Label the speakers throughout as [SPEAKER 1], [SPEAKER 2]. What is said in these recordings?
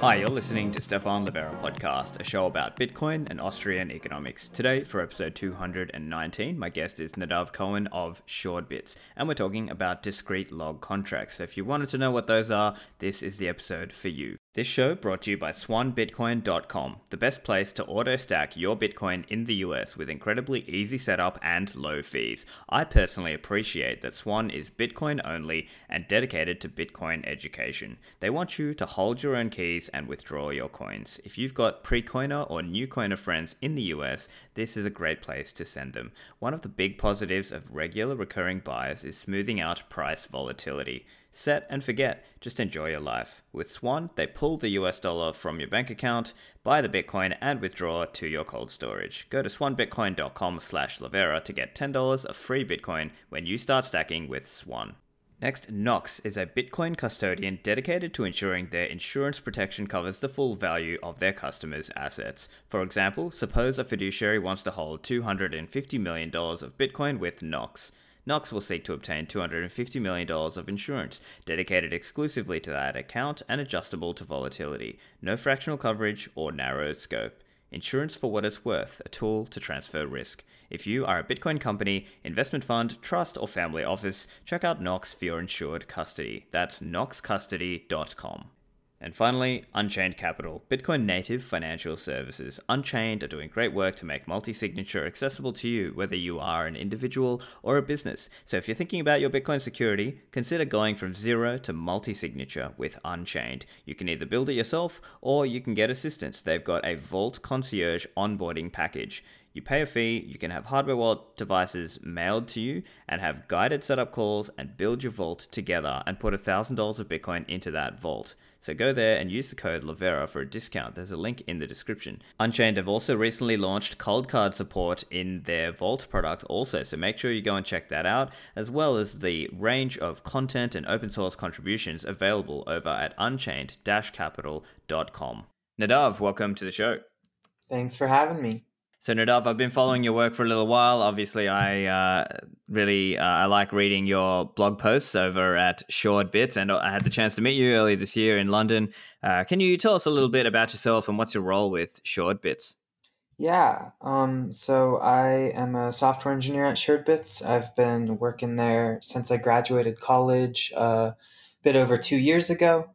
[SPEAKER 1] Hi, you're listening to Stephan Livera podcast, a show about Bitcoin and Austrian economics. Today, for episode 219, my guest is Nadav Kohen of Suredbits, and we're talking about discrete log contracts. So if you wanted to know what those are, this is the episode for you. This show brought to you by swanbitcoin.com, the best place to auto stack your Bitcoin in the US with incredibly easy setup and low fees. I personally appreciate that Swan is Bitcoin only and dedicated to Bitcoin education. They want you to hold your own keys and withdraw your coins. If you've got pre-coiner or new coiner friends in the US, this is a great place to send them. One of the big positives of regular recurring buys is smoothing out price volatility. Set and forget, just enjoy your life. With Swan, they pull the US dollar from your bank account, buy the Bitcoin, and withdraw to your cold storage. Go to swanbitcoin.com slash Livera to get $10 of free Bitcoin when you start stacking with Swan. Next, Knox is a Bitcoin custodian dedicated to ensuring their insurance protection covers the full value of their customers' assets. For example, suppose a fiduciary wants to hold $250 million of Bitcoin with Knox. Knox will seek to obtain $250 million of insurance, dedicated exclusively to that account and adjustable to volatility, no fractional coverage or narrow scope. Insurance for what it's worth, a tool to transfer risk. If you are a Bitcoin company, investment fund, trust, or family office, check out Knox for your insured custody. That's knoxcustody.com. And finally, Unchained Capital, Bitcoin native financial services. Unchained are doing great work to make multi signature accessible to you, whether you are an individual or a business. So if you're thinking about your Bitcoin security, consider going from zero to multi signature with Unchained. You can either build it yourself or you can get assistance. They've got a Vault Concierge onboarding package. You pay a fee, you can have hardware wallet devices mailed to you, and have guided setup calls and build your vault together and put $1,000 of Bitcoin into that vault. So go there and use the code Livera for a discount. There's a link in the description. Unchained have also recently launched Coldcard support in their Vault product also, so make sure you go and check that out, as well as the range of content and open source contributions available over at unchained-capital.com. Nadav, welcome to the show.
[SPEAKER 2] Thanks for having me.
[SPEAKER 1] So Nadav, I've been following your work for a little while. Obviously, I uh, really uh, I like reading your blog posts over at Suredbits, and I had the chance to meet you earlier this year in London. Uh, can you tell us a little bit about yourself and what's your role with Suredbits?
[SPEAKER 2] Yeah, um, so I am a software engineer at Short Bits. I've been working there since I graduated college uh, a bit over two years ago.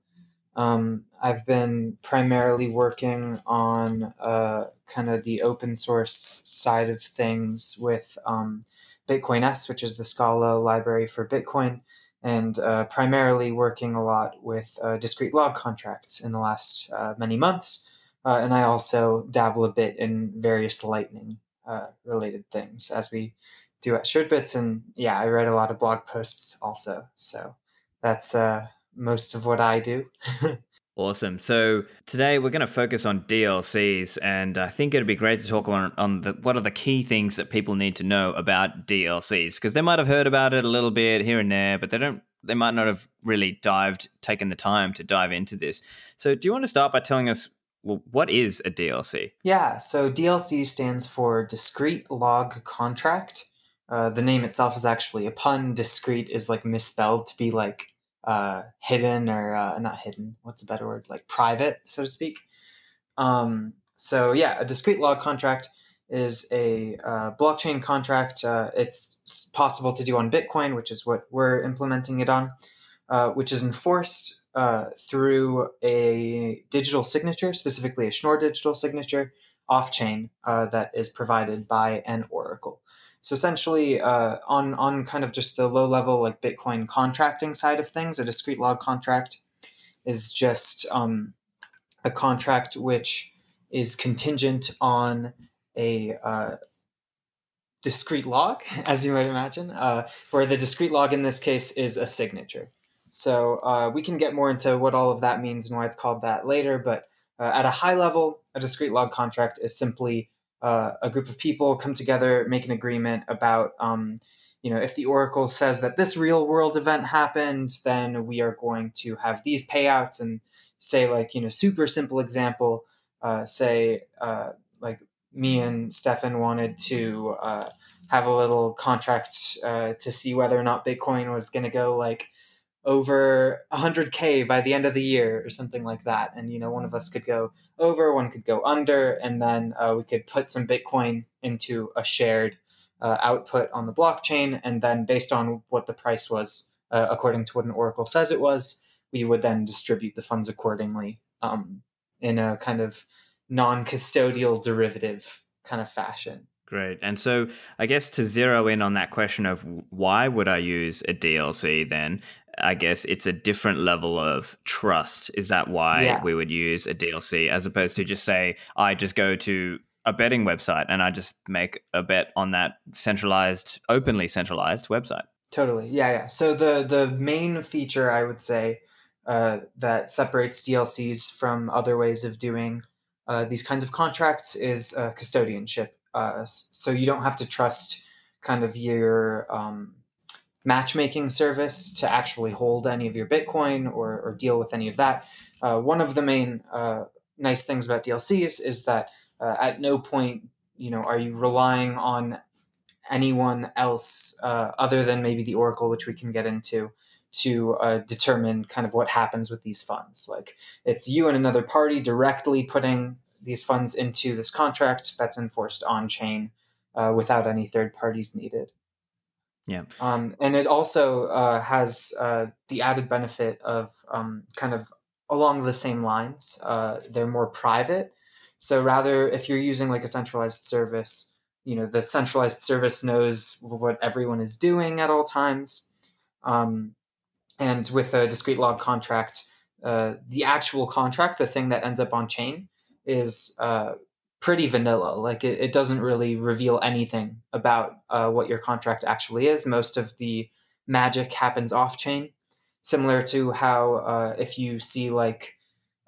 [SPEAKER 2] Um, I've been primarily working on uh, kind of the open source side of things with um, Bitcoin S, which is the Scala library for Bitcoin, and uh, primarily working a lot with uh, discrete log contracts in the last uh, many months. Uh, and I also dabble a bit in various Lightning uh, related things as we do at SuredBits. And yeah, I write a lot of blog posts also. So that's most of what I do.
[SPEAKER 1] Awesome. So today we're going to focus on DLCs, and I think it'd be great to talk on, on the, what are the key things that people need to know about DLCs because they might have heard about it a little bit here and there, but they don't. They might not have really dived, taken the time to dive into this. So, do you want to start by telling us well, what is a DLC?
[SPEAKER 2] Yeah. So DLC stands for discrete log contract. Uh, the name itself is actually a pun. Discrete is like misspelled to be like uh, hidden or uh, not hidden. What's a better word? Like private, so to speak. Um, so yeah, a discrete log contract is a uh, blockchain contract. Uh, it's possible to do on Bitcoin, which is what we're implementing it on, uh, which is enforced uh, through a digital signature, specifically a Schnorr digital signature, off chain that is provided by an oracle. So essentially, uh, on on kind of just the low level like Bitcoin contracting side of things, a discrete log contract is just um, a contract which is contingent on a uh, discrete log, as you might imagine, uh, where the discrete log in this case is a signature. So uh, we can get more into what all of that means and why it's called that later. But uh, at a high level, a discrete log contract is simply uh, a group of people come together, make an agreement about, um, you know, if the Oracle says that this real world event happened, then we are going to have these payouts. And say, like, you know, super simple example, uh, say, uh, like, me and Stephan wanted to uh, have a little contract uh, to see whether or not Bitcoin was going to go like over 100k by the end of the year or something like that. And you know one of us could go over one could go under and then uh, we could put some bitcoin into a shared uh, output on the blockchain. And then based on what the price was uh, according to what an oracle says it was we would then distribute the funds accordingly um, in a kind of non-custodial derivative kind of fashion.
[SPEAKER 1] Great. And so I guess to zero in on that question of why would I use a DLC then, I guess it's a different level of trust. Is that why yeah. we would use a DLC as opposed to just say, I just go to a betting website and I just make a bet on that centralized, openly centralized website?
[SPEAKER 2] Totally. Yeah, yeah. So the the main feature I would say uh, that separates DLCs from other ways of doing uh, these kinds of contracts is uh, custodianship. Uh, so you don't have to trust kind of your um, matchmaking service to actually hold any of your Bitcoin or, or deal with any of that. Uh, one of the main uh, nice things about DLCs is that uh, at no point, you know, are you relying on anyone else uh, other than maybe the Oracle, which we can get into, to uh, determine kind of what happens with these funds. Like it's you and another party directly putting these funds into this contract that's enforced on chain uh, without any third parties needed.
[SPEAKER 1] Yeah.
[SPEAKER 2] Um, and it also uh, has uh, the added benefit of um, kind of along the same lines. Uh, they're more private. So rather, if you're using like a centralized service, you know, the centralized service knows what everyone is doing at all times. Um, and with a discrete log contract, uh, the actual contract, the thing that ends up on chain, is uh, pretty vanilla. Like it, it doesn't really reveal anything about uh, what your contract actually is. Most of the magic happens off chain, similar to how uh, if you see like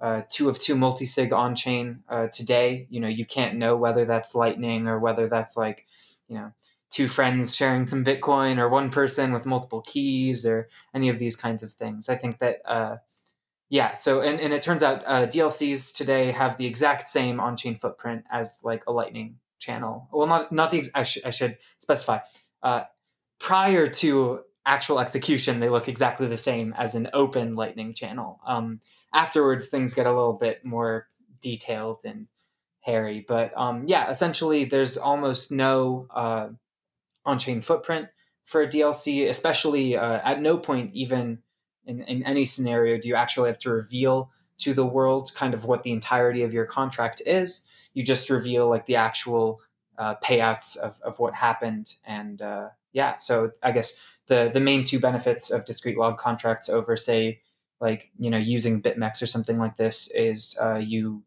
[SPEAKER 2] uh, two of two multisig on chain uh, today, you know you can't know whether that's Lightning or whether that's like you know two friends sharing some Bitcoin or one person with multiple keys or any of these kinds of things. I think that uh, yeah. So, and, and it turns out uh, DLCs today have the exact same on chain footprint as like a Lightning channel. Well, not not the I, sh- I should specify. Uh, prior to actual execution, they look exactly the same as an open Lightning channel. Um, afterwards, things get a little bit more detailed and hairy. But um, yeah, essentially, there's almost no uh, on chain footprint for a DLC, especially uh, at no point even in, in any scenario do you actually have to reveal to the world kind of what the entirety of your contract is. You just reveal like the actual uh, payouts of, of what happened. And uh, yeah, so I guess the, the main two benefits of discrete log contracts over, say, like, you know, using BitMEX or something like this is uh, you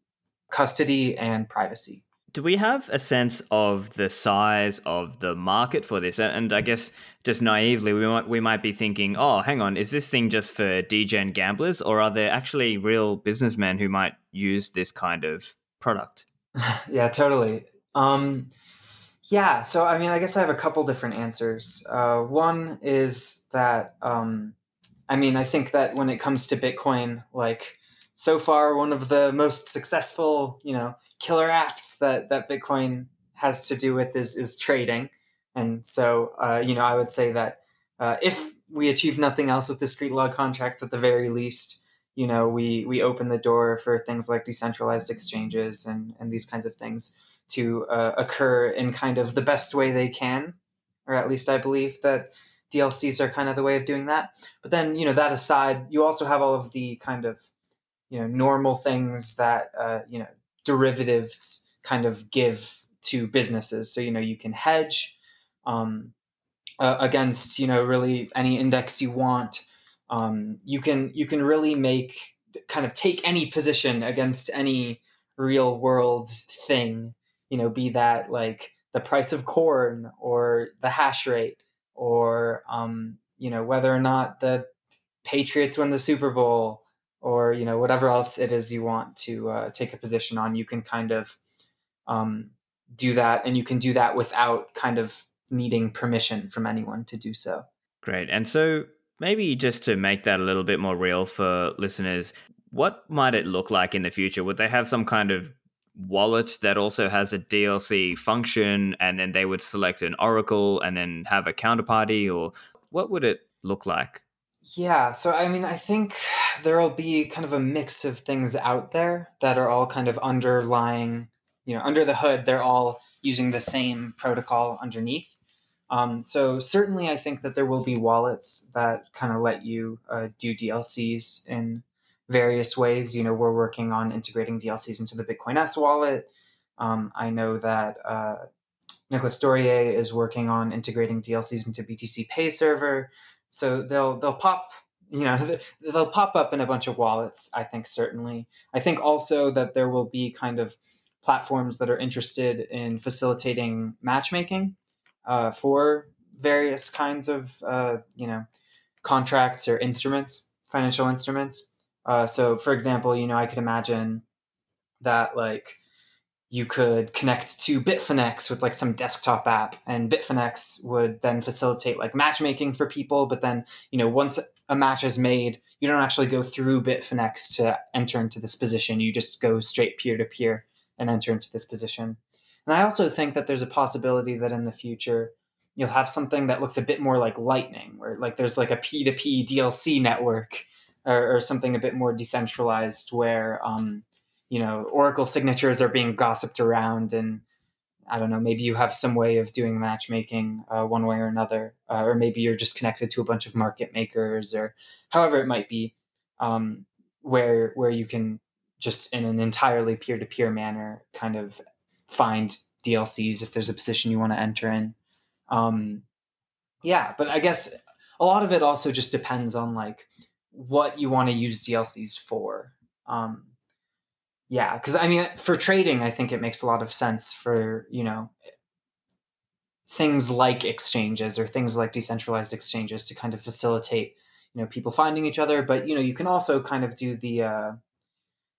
[SPEAKER 2] custody and privacy
[SPEAKER 1] do we have a sense of the size of the market for this? And I guess just naively, we might we might be thinking, oh, hang on, is this thing just for degen gamblers, or are there actually real businessmen who might use this kind of product?
[SPEAKER 2] yeah, totally. Um, yeah, so I mean, I guess I have a couple different answers. Uh, one is that um, I mean, I think that when it comes to Bitcoin, like so far, one of the most successful, you know killer apps that that Bitcoin has to do with is is trading. And so, uh, you know, I would say that uh, if we achieve nothing else with discrete log contracts, at the very least, you know, we we open the door for things like decentralized exchanges and and these kinds of things to uh, occur in kind of the best way they can, or at least I believe that DLCs are kind of the way of doing that. But then, you know, that aside, you also have all of the kind of you know normal things that uh, you know derivatives kind of give to businesses. So you know you can hedge um, uh, against you know really any index you want. Um, you can you can really make kind of take any position against any real world thing. You know, be that like the price of corn or the hash rate or um, you know whether or not the Patriots win the Super Bowl or you know whatever else it is you want to uh, take a position on you can kind of um, do that and you can do that without kind of needing permission from anyone to do so.
[SPEAKER 1] Great and so maybe just to make that a little bit more real for listeners what might it look like in the future? Would they have some kind of wallet that also has a dlc function and then they would select an oracle and then have a counterparty or what would it look like
[SPEAKER 2] Yeah, so I mean, I think there'll be kind of a mix of things out there that are all kind of underlying, you know, under the hood, they're all using the same protocol underneath. Um, so certainly, I think that there will be wallets that kind of let you uh, do DLCs in various ways. You know, we're working on integrating DLCs into the Bitcoin S wallet. Um, I know that uh, Nicolas Dorier is working on integrating DLCs into BTC Pay Server. So they'll they'll pop you know they'll pop up in a bunch of wallets. I think certainly. I think also that there will be kind of platforms that are interested in facilitating matchmaking uh, for various kinds of uh, you know contracts or instruments, financial instruments. Uh, so, for example, you know, I could imagine that like you could connect to Bitfinex with like some desktop app, and Bitfinex would then facilitate like matchmaking for people. But then, you know, once a match is made, you don't actually go through Bitfinex to enter into this position. You just go straight peer to peer and enter into this position. And I also think that there's a possibility that in the future you'll have something that looks a bit more like Lightning, where like there's like a P2P DLC network or, or something a bit more decentralized where um, you know Oracle signatures are being gossiped around and I don't know, maybe you have some way of doing matchmaking uh, one way or another, uh, or maybe you're just connected to a bunch of market makers, or however it might be, um, where where you can just in an entirely peer to peer manner kind of find DLCs if there's a position you want to enter in. Um, yeah, but I guess a lot of it also just depends on like what you want to use DLCs for. Um, yeah, because I mean, for trading, I think it makes a lot of sense for you know things like exchanges or things like decentralized exchanges to kind of facilitate you know people finding each other. But you know, you can also kind of do the uh,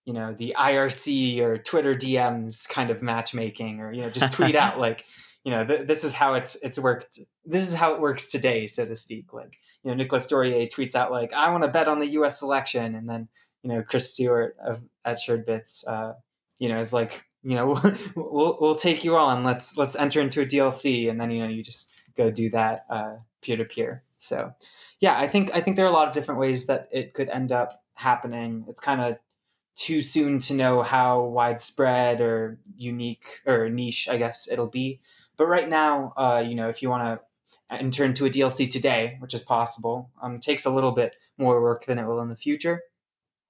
[SPEAKER 2] you know the IRC or Twitter DMs kind of matchmaking, or you know just tweet out like you know th- this is how it's it's worked. This is how it works today, so to speak. Like you know Nicolas Dorier tweets out like I want to bet on the U.S. election, and then you know Chris Stewart of at Suredbits, uh, you know is like you know we'll we'll take you on. Let's let's enter into a DLC, and then you know you just go do that peer to peer. So yeah, I think I think there are a lot of different ways that it could end up happening. It's kind of too soon to know how widespread or unique or niche, I guess it'll be. But right now, uh, you know, if you want to enter into a DLC today, which is possible, um, takes a little bit more work than it will in the future.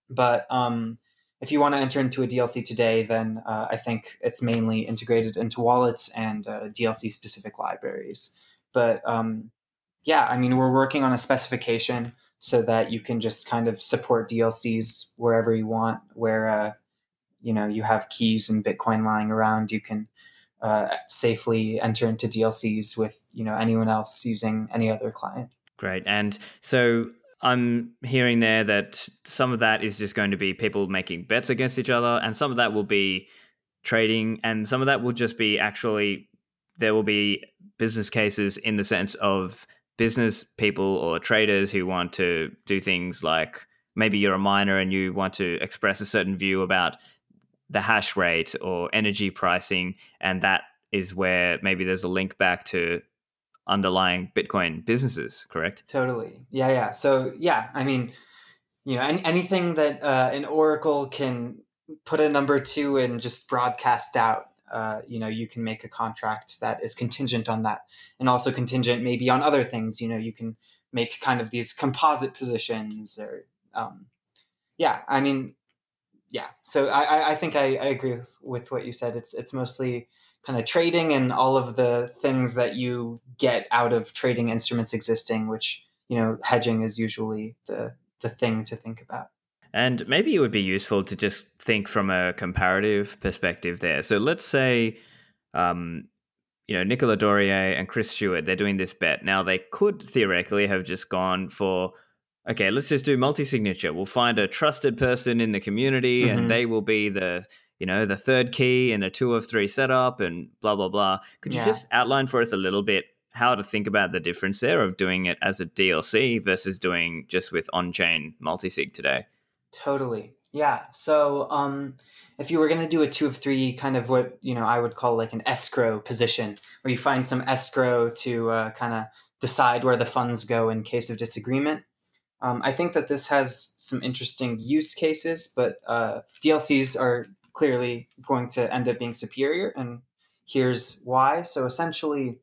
[SPEAKER 2] But um, if you want to enter into a DLC today, then uh, I think it's mainly integrated into wallets and uh, DLC specific libraries. But um, yeah, I mean, we're working on a specification so that you can just kind of support DLCs wherever you want, where uh, you know you have keys and Bitcoin lying around. You can uh, safely enter into DLCs with you know anyone else using any other client.
[SPEAKER 1] Great, and so I'm hearing there that some of that is just going to be people making bets against each other, and some of that will be trading, and some of that will just be actually there will be business cases in the sense of business people or traders who want to do things like maybe you're a miner and you want to express a certain view about the hash rate or energy pricing and that is where maybe there's a link back to underlying bitcoin businesses correct?
[SPEAKER 2] Totally. Yeah yeah. So yeah i mean you know any, anything that uh, an oracle can put a number to and just broadcast out uh, you know you can make a contract that is contingent on that and also contingent maybe on other things. You know you can make kind of these composite positions or um, yeah i mean yeah. So i i think i, I agree with, with what you said. It's it's mostly kind of trading and all of the things that you get out of trading instruments existing which you know hedging is usually the the thing to think about
[SPEAKER 1] and maybe it would be useful to just think from a comparative perspective there. So let's say, um, you know, Nicolas Dorier and Chris Stewart, they're doing this bet. Now, they could theoretically have just gone for, okay, let's just do multi signature. We'll find a trusted person in the community mm-hmm. and they will be the, you know, the third key in a two of three setup and blah, blah, blah. Could you just outline for us a little bit how to think about the difference there of doing it as a DLC versus doing just with on chain multi sig today?
[SPEAKER 2] Totally. Yeah. So, um, if you were going to do a two of three, kind of what you know I would call like an escrow position, where you find some escrow to uh, kind of decide where the funds go in case of disagreement. Um, I think that this has some interesting use cases, but uh, DLCs are clearly going to end up being superior, and here's why. So essentially,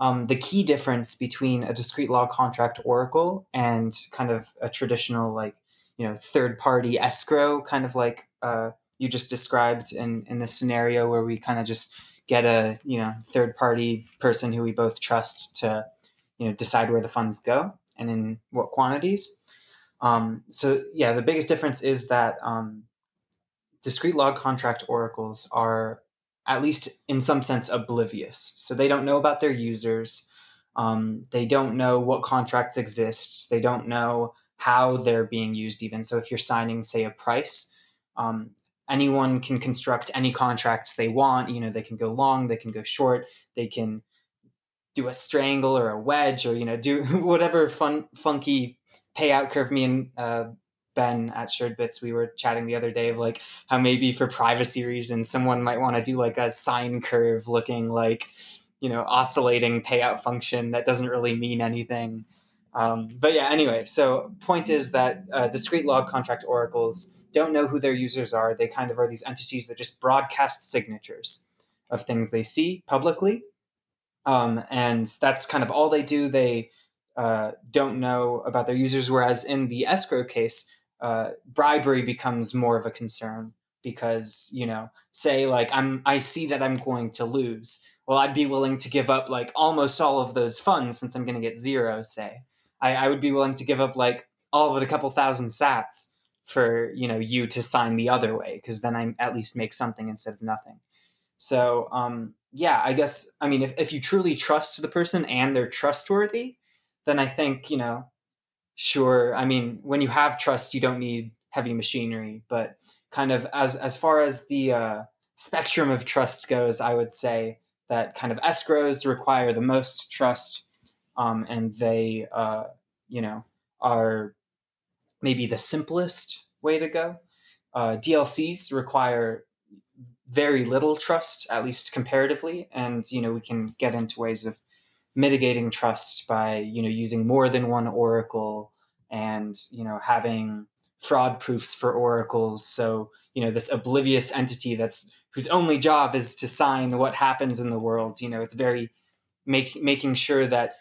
[SPEAKER 2] um, the key difference between a discrete log contract oracle and kind of a traditional like you know third party escrow kind of like uh, you just described in in this scenario where we kind of just get a you know third party person who we both trust to you know decide where the funds go and in what quantities um, so yeah the biggest difference is that um, discrete log contract oracles are at least in some sense oblivious so they don't know about their users um, they don't know what contracts exist they don't know how they're being used even so if you're signing say a price um, anyone can construct any contracts they want. You know, they can go long, they can go short, they can do a strangle or a wedge or you know do whatever fun funky payout curve. Me and uh, Ben at Suredbits we were chatting the other day of like how maybe for privacy reasons someone might want to do like a sine curve looking like you know oscillating payout function that doesn't really mean anything. Um, but yeah, anyway, so point is that uh, discrete log contract oracles don't know who their users are. They kind of are these entities that just broadcast signatures of things they see publicly. Um, and that's kind of all they do. They uh, don't know about their users. Whereas in the escrow case, uh, bribery becomes more of a concern because, you know, say like I'm, I see that I'm going to lose. Well, I'd be willing to give up like almost all of those funds since I'm going to get zero, say. I, I would be willing to give up like all but a couple thousand sats for you know you to sign the other way because then I at least make something instead of nothing. So um, yeah, I guess I mean if if you truly trust the person and they're trustworthy, then I think you know sure. I mean when you have trust, you don't need heavy machinery, but kind of as as far as the uh, spectrum of trust goes, I would say that kind of escrows require the most trust um, and they uh, you know are maybe the simplest way to go. Uh, DLCs require very little trust, at least comparatively, and you know we can get into ways of mitigating trust by you know using more than one oracle and you know having fraud proofs for oracles. So you know this oblivious entity that's whose only job is to sign what happens in the world. You know it's very make making sure that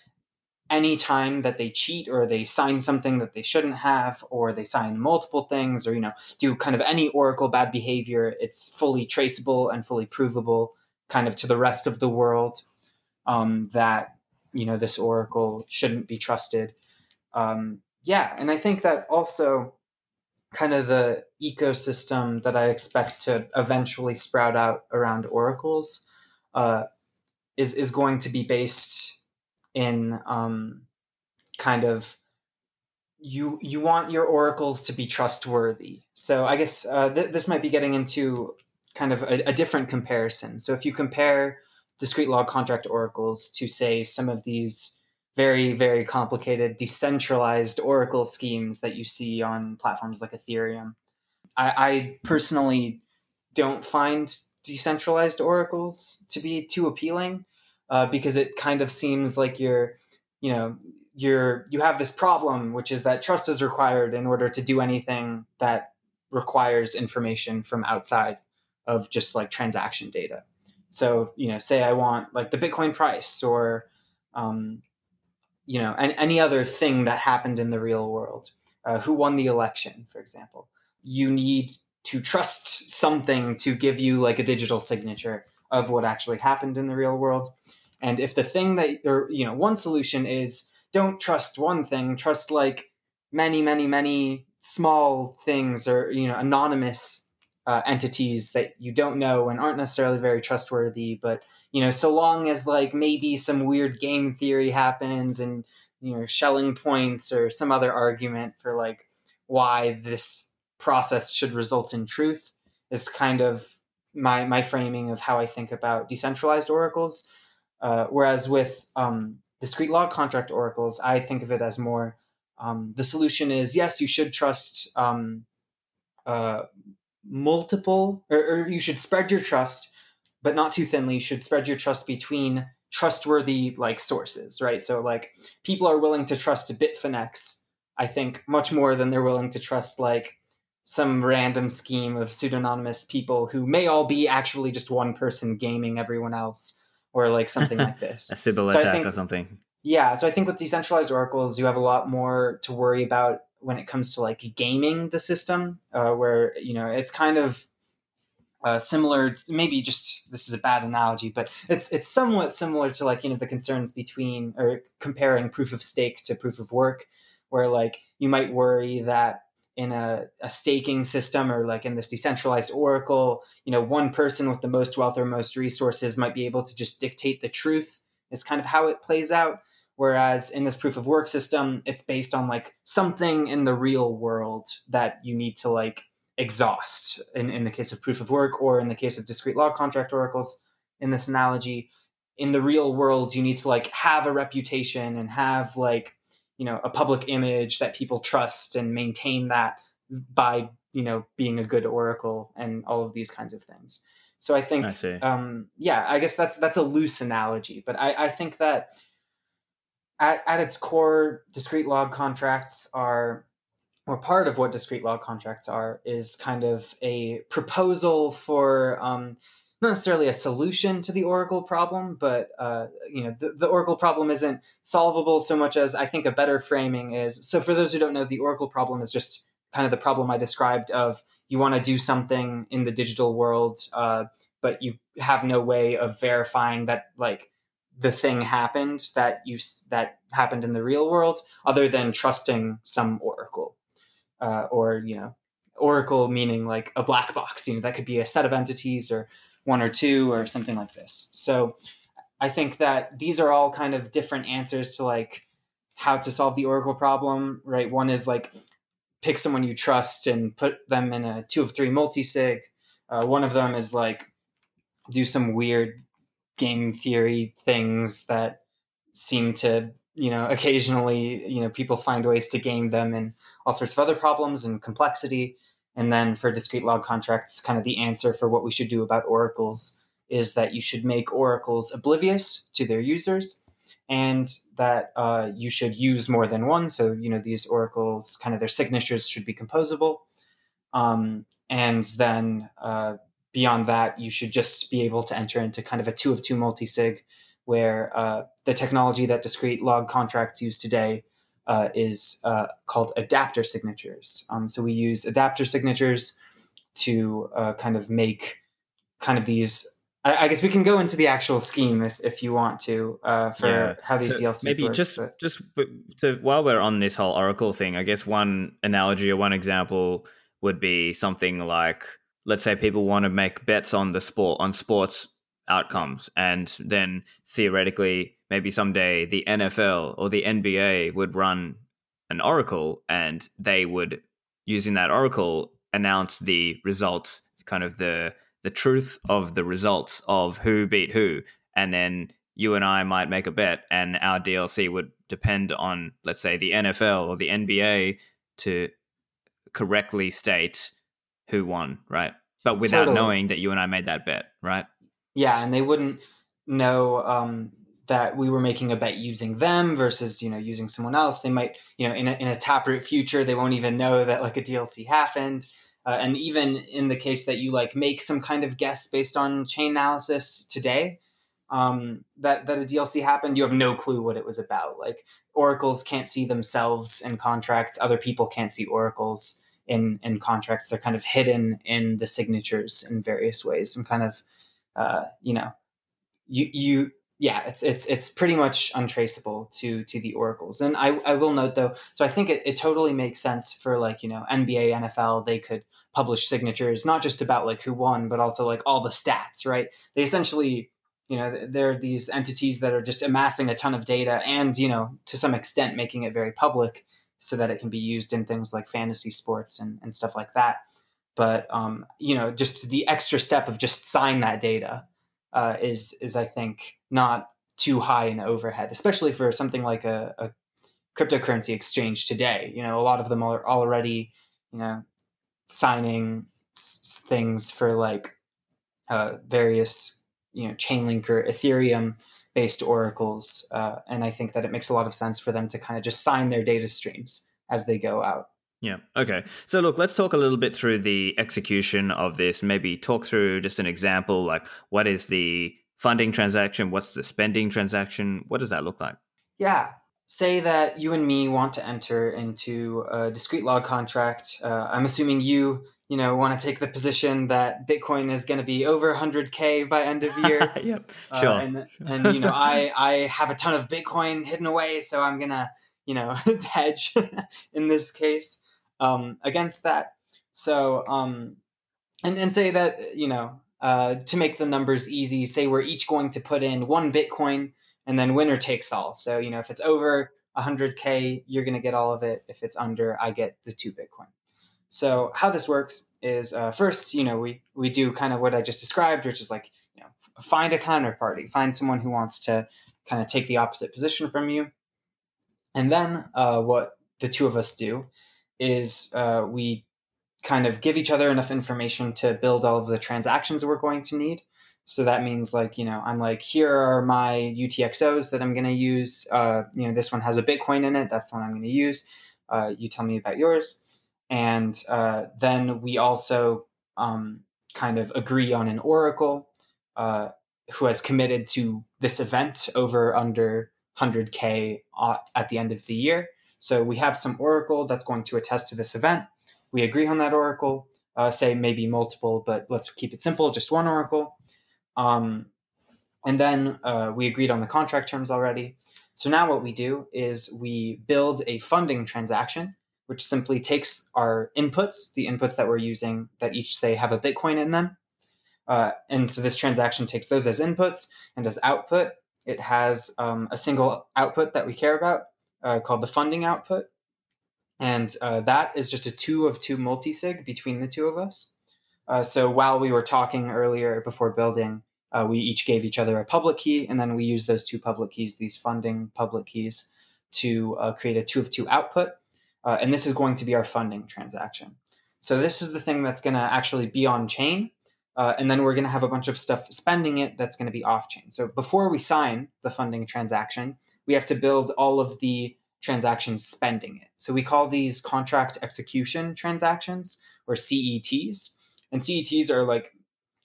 [SPEAKER 2] any time that they cheat or they sign something that they shouldn't have or they sign multiple things or you know do kind of any oracle bad behavior it's fully traceable and fully provable kind of to the rest of the world um, that you know this oracle shouldn't be trusted um, yeah and i think that also kind of the ecosystem that i expect to eventually sprout out around oracles uh, is is going to be based in um, kind of you you want your oracles to be trustworthy. So I guess uh, th- this might be getting into kind of a, a, different comparison. So if you compare discrete log contract oracles to say some of these very very complicated decentralized oracle schemes that you see on platforms like Ethereum, I, I personally don't find decentralized oracles to be too appealing uh, because it kind of seems like you're, you know, you're you have this problem, which is that trust is required in order to do anything that requires information from outside of just like transaction data. So, you know, say I want like the Bitcoin price or, um, you know, any, any other thing that happened in the real world. Uh, who won the election, for example? You need to trust something to give you like a digital signature of what actually happened in the real world. And if the thing that, or, you know, one solution is don't trust one thing, trust like many, many, many small things or, you know, anonymous uh, entities that you don't know and aren't necessarily very trustworthy. But, you know, so long as like maybe some weird game theory happens and, you know, Schelling points or some other argument for like why this process should result in truth is kind of my my framing of how I think about decentralized oracles. Uh, whereas with um, discrete log contract oracles, I think of it as more um, the solution is yes, you should trust um, uh, multiple, or, or, you should spread your trust, but not too thinly. You should spread your trust between trustworthy like sources, right? So like people are willing to trust Bitfinex I think much more than they're willing to trust like some random scheme of pseudonymous people who may all be actually just one person gaming everyone else or like something like this.
[SPEAKER 1] a Sybil so attack think, or something.
[SPEAKER 2] Yeah, so I think with decentralized oracles, you have a lot more to worry about when it comes to like gaming the system, uh, where you know it's kind of uh, similar. Maybe just this is a bad analogy, but it's it's somewhat similar to like you know the concerns between or comparing proof of stake to proof of work, where like you might worry that in a, a staking system or like in this decentralized oracle you know one person with the most wealth or most resources might be able to just dictate the truth is kind of how it plays out whereas in this proof of work system it's based on like something in the real world that you need to like exhaust. In, in the case of proof of work or in the case of discrete log contract oracles in this analogy in the real world you need to like have a reputation and have like you know a public image that people trust and maintain that by you know being a good oracle and all of these kinds of things. So i think I um yeah i guess that's that's a loose analogy but i i think that at, at its core discrete log contracts are or part of what discrete log contracts are is kind of a proposal for um, not necessarily a solution to the Oracle problem, but uh, you know the, the, Oracle problem isn't solvable so much as I think a better framing is. So for those who don't know, the Oracle problem is just kind of the problem I described of you want to do something in the digital world, uh, but you have no way of verifying that like the thing happened that you that happened in the real world, other than trusting some Oracle. Uh, or you know oracle meaning like a black box you know that could be a set of entities or one or two or something like this. So i think that these are all kind of different answers to like how to solve the oracle problem right? One is like pick someone you trust and put them in a two of three multi-sig. Uh, one of them is like do some weird game theory things that seem to you know occasionally you know people find ways to game them and all sorts of other problems and complexity. And then for discrete log contracts kind of the answer for what we should do about oracles is that you should make oracles oblivious to their users and that uh, you should use more than one. So you know these oracles kind of their signatures should be composable. Um, and then uh, beyond that you should just be able to enter into kind of a two of two multi-sig where uh, the technology that discrete log contracts use today uh, is uh, called adapter signatures. Um, so we use adapter signatures to uh, kind of make kind of these. I, I, guess we can go into the actual scheme if, if you want to uh, for yeah. how these so DLCs
[SPEAKER 1] maybe
[SPEAKER 2] work,
[SPEAKER 1] just
[SPEAKER 2] but.
[SPEAKER 1] just to, while we're on this whole Oracle thing, I guess one analogy or one example would be something like let's say people want to make bets on the sport on sports outcomes. And then theoretically, maybe someday the NFL or the NBA would run an oracle and they would, using that oracle, announce the results, kind of the the truth of the results of who beat who. And then you and I might make a bet and our DLC would depend on, let's say, the NFL or the NBA to correctly state who won, right? But without totally. knowing that you and I made that bet, right?
[SPEAKER 2] Yeah, and they wouldn't know um, that we were making a bet using them versus you know using someone else. They might you know in a, in a taproot future they won't even know that like a DLC happened. Uh, and even in the case that you like make some kind of guess based on chain analysis today, um, that that a DLC happened, you have no clue what it was about. Like oracles can't see themselves in contracts, other people can't see oracles in in contracts. They're kind of hidden in the signatures in various ways, and kind of uh, you know, you you yeah, it's it's it's pretty much untraceable to to the oracles. And I I will note though, so I think it, it totally makes sense for like you know NBA, NFL, they could publish signatures not just about like who won, but also like all the stats, right? They essentially you know they're these entities that are just amassing a ton of data and you know to some extent making it very public so that it can be used in things like fantasy sports and, and stuff like that but um, you know just the extra step of just sign that data uh, is is I think not too high in overhead, especially for something like a, a cryptocurrency exchange today. You know, a lot of them are already you know signing s- things for like uh, various you know Chainlink or Ethereum based oracles, uh, and I think that it makes a lot of sense for them to kind of just sign their data streams as they go out.
[SPEAKER 1] Yeah. Okay. So look, let's talk a little bit through the execution of this. Maybe talk through just an example, like what is the funding transaction? What's the spending transaction? What does that look like?
[SPEAKER 2] Yeah. Say that you and me want to enter into a discrete log contract. Uh, I'm assuming you, you know, want to take the position that Bitcoin is going to be over 100k by end of year.
[SPEAKER 1] yep. Sure. Uh,
[SPEAKER 2] and, and you know, I I have a ton of Bitcoin hidden away, so I'm gonna you know hedge in this case um, against that. So um, and and say that you know uh, to make the numbers easy, say we're each going to put in one Bitcoin and then winner takes all. So, you know, if it's over 100K, you're going to get all of it. If it's under, I get the two Bitcoin. So, how this works is uh, first, you know, we, we do kind of what I just described, which is like, you know, find a counterparty, find someone who wants to kind of take the opposite position from you. And then uh, what the two of us do is uh, we kind of give each other enough information to build all of the transactions we're going to need. So that means like, you know, I'm like, here are my UTXOs that I'm going to use. Uh, you know, this one has a Bitcoin in it. That's the one I'm going to use. Uh, you tell me about yours. And uh, then we also um, kind of agree on an oracle uh, who has committed to this event over under 100K at the end of the year. So we have some oracle that's going to attest to this event we agree on that oracle, uh, say maybe multiple, but let's keep it simple, just one oracle. Um, and then uh, we agreed on the contract terms already. So now what we do is we build a funding transaction, which simply takes our inputs, the inputs that we're using that each say have a Bitcoin in them. Uh, and so this transaction takes those as inputs and as output, it has um, a single output that we care about uh, called the funding output. And uh, that is just a two of two multisig between the two of us. Uh, so while we were talking earlier before building, uh, we each gave each other a public key, and then we use those two public keys, these funding public keys, to uh, create a two of two output. Uh, and this is going to be our funding transaction. So this is the thing that's going to actually be on chain. Uh, and then we're going to have a bunch of stuff spending it that's going to be off chain. So before we sign the funding transaction, we have to build all of the transactions spending it. So we call these contract execution transactions or CETs. And CETs are like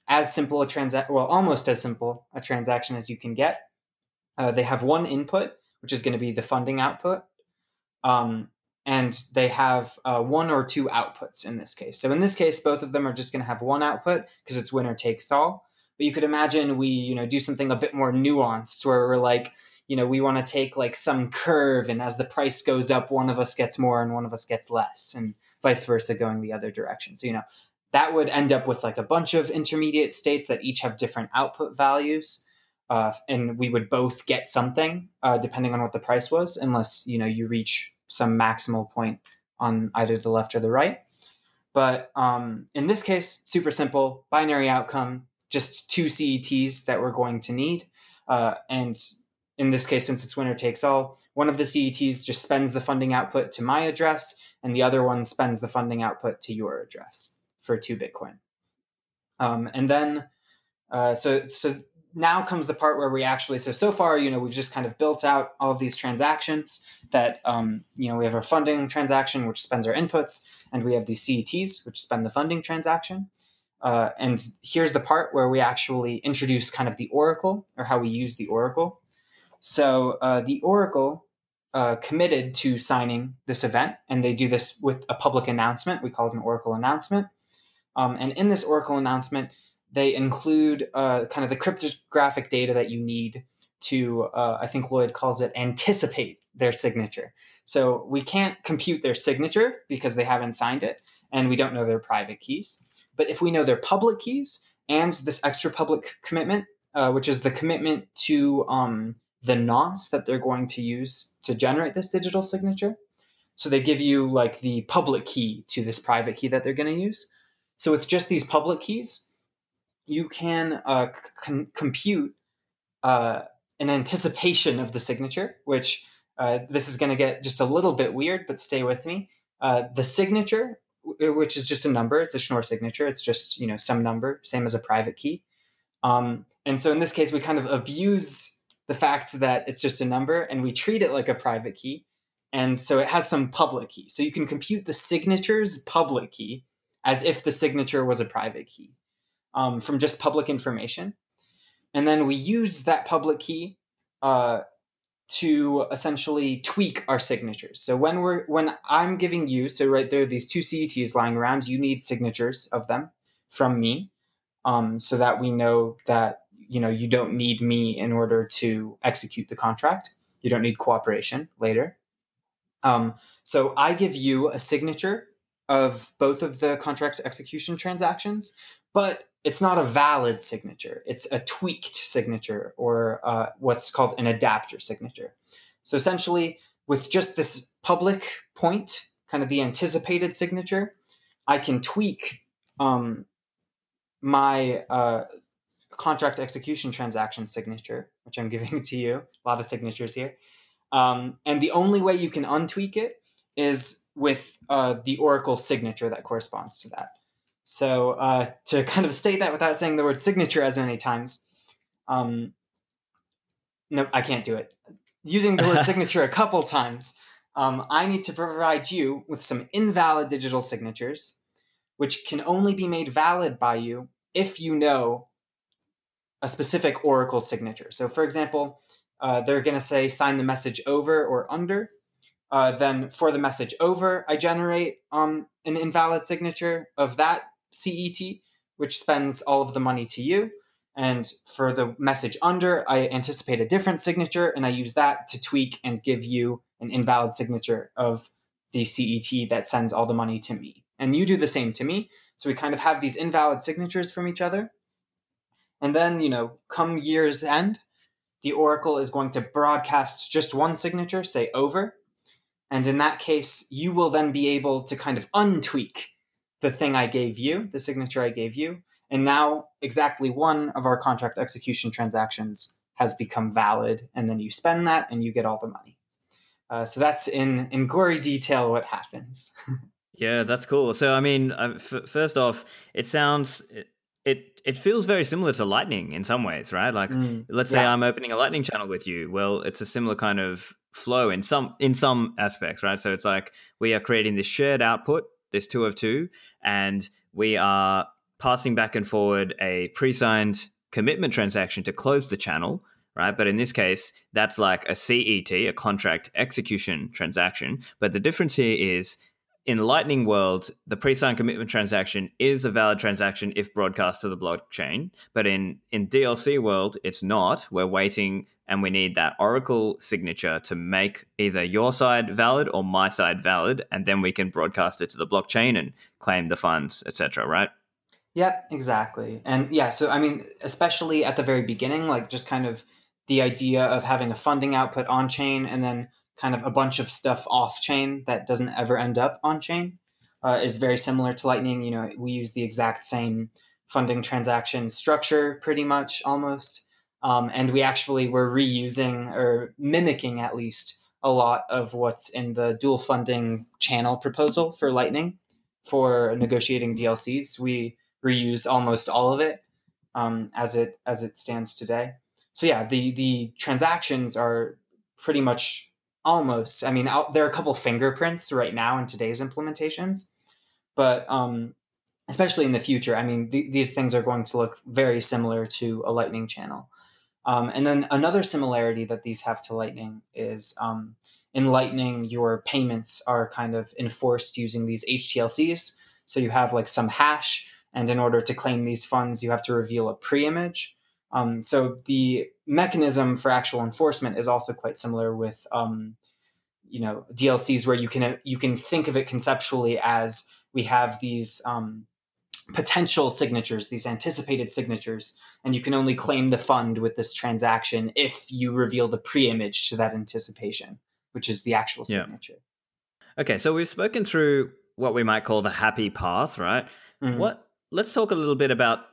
[SPEAKER 2] as simple a transaction, well, almost as simple a transaction as you can get. Uh, they have one input, which is going to be the funding output. Um, and they have uh, one or two outputs in this case. So in this case, both of them are just going to have one output because it's winner takes all. But you could imagine we, you know, do something a bit more nuanced where we're like, you know, we want to take like some curve, and as the price goes up, one of us gets more and one of us gets less, and vice versa going the other direction. So, you know, that would end up with like a bunch of intermediate states that each have different output values. Uh, and we would both get something uh, depending on what the price was, unless you know you reach some maximal point on either the left or the right. But um, in this case, super simple binary outcome, just two CETs that we're going to need, uh, and in this case, since it's winner takes all, one of the CETs just spends the funding output to my address, and the other one spends the funding output to your address for two Bitcoin. Um, and then, uh, so so now comes the part where we actually so so far you know we've just kind of built out all of these transactions that um, you know we have our funding transaction which spends our inputs and we have these cets which spend the funding transaction uh, and here's the part where we actually introduce kind of the oracle or how we use the oracle so uh, the Oracle uh, committed to signing this event, and they do this with a public announcement. We call it an Oracle announcement. Um, and in this Oracle announcement, they include uh, kind of the cryptographic data that you need to, uh, I think Lloyd calls it, anticipate their signature. So we can't compute their signature because they haven't signed it, and we don't know their private keys. But if we know their public keys and this extra public commitment, uh, which is the commitment to um, the nonce that they're going to use to generate this digital signature. So they give you like the public key to this private key that they're going to use. So with just these public keys, you can uh, c- compute uh, an anticipation of the signature, which uh, this is going to get just a little bit weird, but stay with me. Uh, the signature, which is just a number, it's a Schnorr signature. It's just you know some number, same as a private key. Um, and so in this case, we kind of abuse the fact that it's just a number and we treat it like a private key. and so it has some public key. So you can compute the signature's public key as if the signature was a private key um, from just public information. And then we use that public key uh, to essentially tweak our signatures. So when we're when I'm giving you, so right there, these two CETs lying around, you need signatures of them from me, um, so that we know that you know you don't need me in order to execute the contract. You don't need cooperation later. Um, so I give you a signature of both of the contract execution transactions, but it's not a valid signature. It's a tweaked signature or uh, what's called an adapter signature. So essentially, with just this public point, kind of the anticipated signature, I can tweak um, my uh, contract execution transaction signature, which I'm giving to you. A lot of signatures here. Um, and the only way you can untweak it is with uh, the Oracle signature that corresponds to that. So uh, to kind of state that without saying the word signature as many times, um, no, I can't do it. Using the word signature a couple times, um, I need to provide you with some invalid digital signatures, which can only be made valid by you if you know a specific Oracle signature. So, for example, uh, they're going to say sign the message over or under. Uh, then for the message over, I generate um, an invalid signature of that CET, which spends all of the money to you. And for the message under, I anticipate a different signature and I use that to tweak and give you an invalid signature of the CET that sends all the money to me. And you do the same to me. So we kind of have these invalid signatures from each other. And then, you know, come year's end, the Oracle is going to broadcast just one signature, say over. And in that case, you will then be able to kind of untweak the thing I gave you, the signature I gave you. And now exactly one of our contract execution transactions has become valid. And then you spend that and you get all the money. Uh, so that's in, in gory detail what happens.
[SPEAKER 1] yeah, that's cool. So, I mean, uh, f- first off, it sounds. It, it it feels very similar to lightning in some ways right like mm, let's say yeah. i'm opening a lightning channel with you well it's a similar kind of flow in some in some aspects right so it's like we are creating this shared output this two of two, and we are passing back and forward a pre-signed commitment transaction to close the channel, right? But in this case, that's like a CET, a contract execution transaction. But the difference here is in Lightning world, the pre-signed commitment transaction is a valid transaction if broadcast to the blockchain. But in in DLC world, it's not. We're waiting and we need that Oracle signature to make either your side valid or my side valid, and then we can broadcast it to the blockchain and claim the funds, etc. Right?
[SPEAKER 2] Yep, exactly. And yeah, so I mean, especially at the very beginning, like just kind of the idea of having a funding output on chain and then kind of a bunch of stuff off chain that doesn't ever end up on chain uh, is very similar to Lightning. You know, we use the exact same funding transaction structure pretty much almost. Um, and we actually were reusing or mimicking at least a lot of what's in the dual funding channel proposal for Lightning for negotiating DLCs. We reuse almost all of it um, as it as it stands today. So yeah, the the transactions are pretty much almost. I mean, out, there are a couple fingerprints right now in today's implementations, but um, especially in the future, I mean, th- these things are going to look very similar to a Lightning channel. Um, and then another similarity that these have to Lightning is um, in Lightning, your payments are kind of enforced using these HTLCs. So you have like some hash, and in order to claim these funds, you have to reveal a pre-image. Um, so the mechanism for actual enforcement is also quite similar with um, you know DLCs where you can you can think of it conceptually as we have these um, potential signatures, these anticipated signatures, and you can only claim the fund with this transaction if you reveal the pre-image to that anticipation, which is the actual signature.
[SPEAKER 1] Yeah. Okay, so we've spoken through what we might call the happy path, right? Mm-hmm. What let's talk a little bit about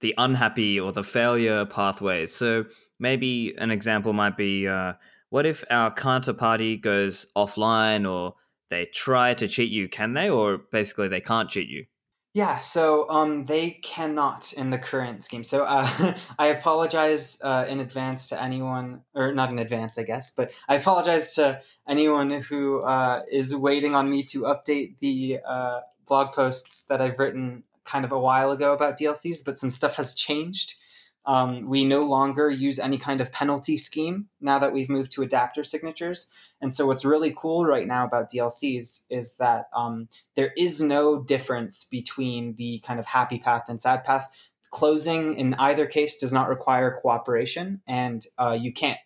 [SPEAKER 1] the unhappy or the failure pathways. So maybe an example might be uh, what if our counterparty goes offline or they try to cheat you? Can they, or basically they can't cheat you?
[SPEAKER 2] Yeah, so um, they cannot in the current scheme. So uh, I apologize uh, in advance to anyone, or not in advance, I guess, but I apologize to anyone who uh, is waiting on me to update the uh, blog posts that I've written kind of a while ago about DLCs, but some stuff has changed. Um, we no longer use any kind of penalty scheme now that we've moved to adapter signatures. And so, what's really cool right now about DLCs is that um, there is no difference between the kind of happy path and sad path. Closing in either case does not require cooperation, and uh, you can't.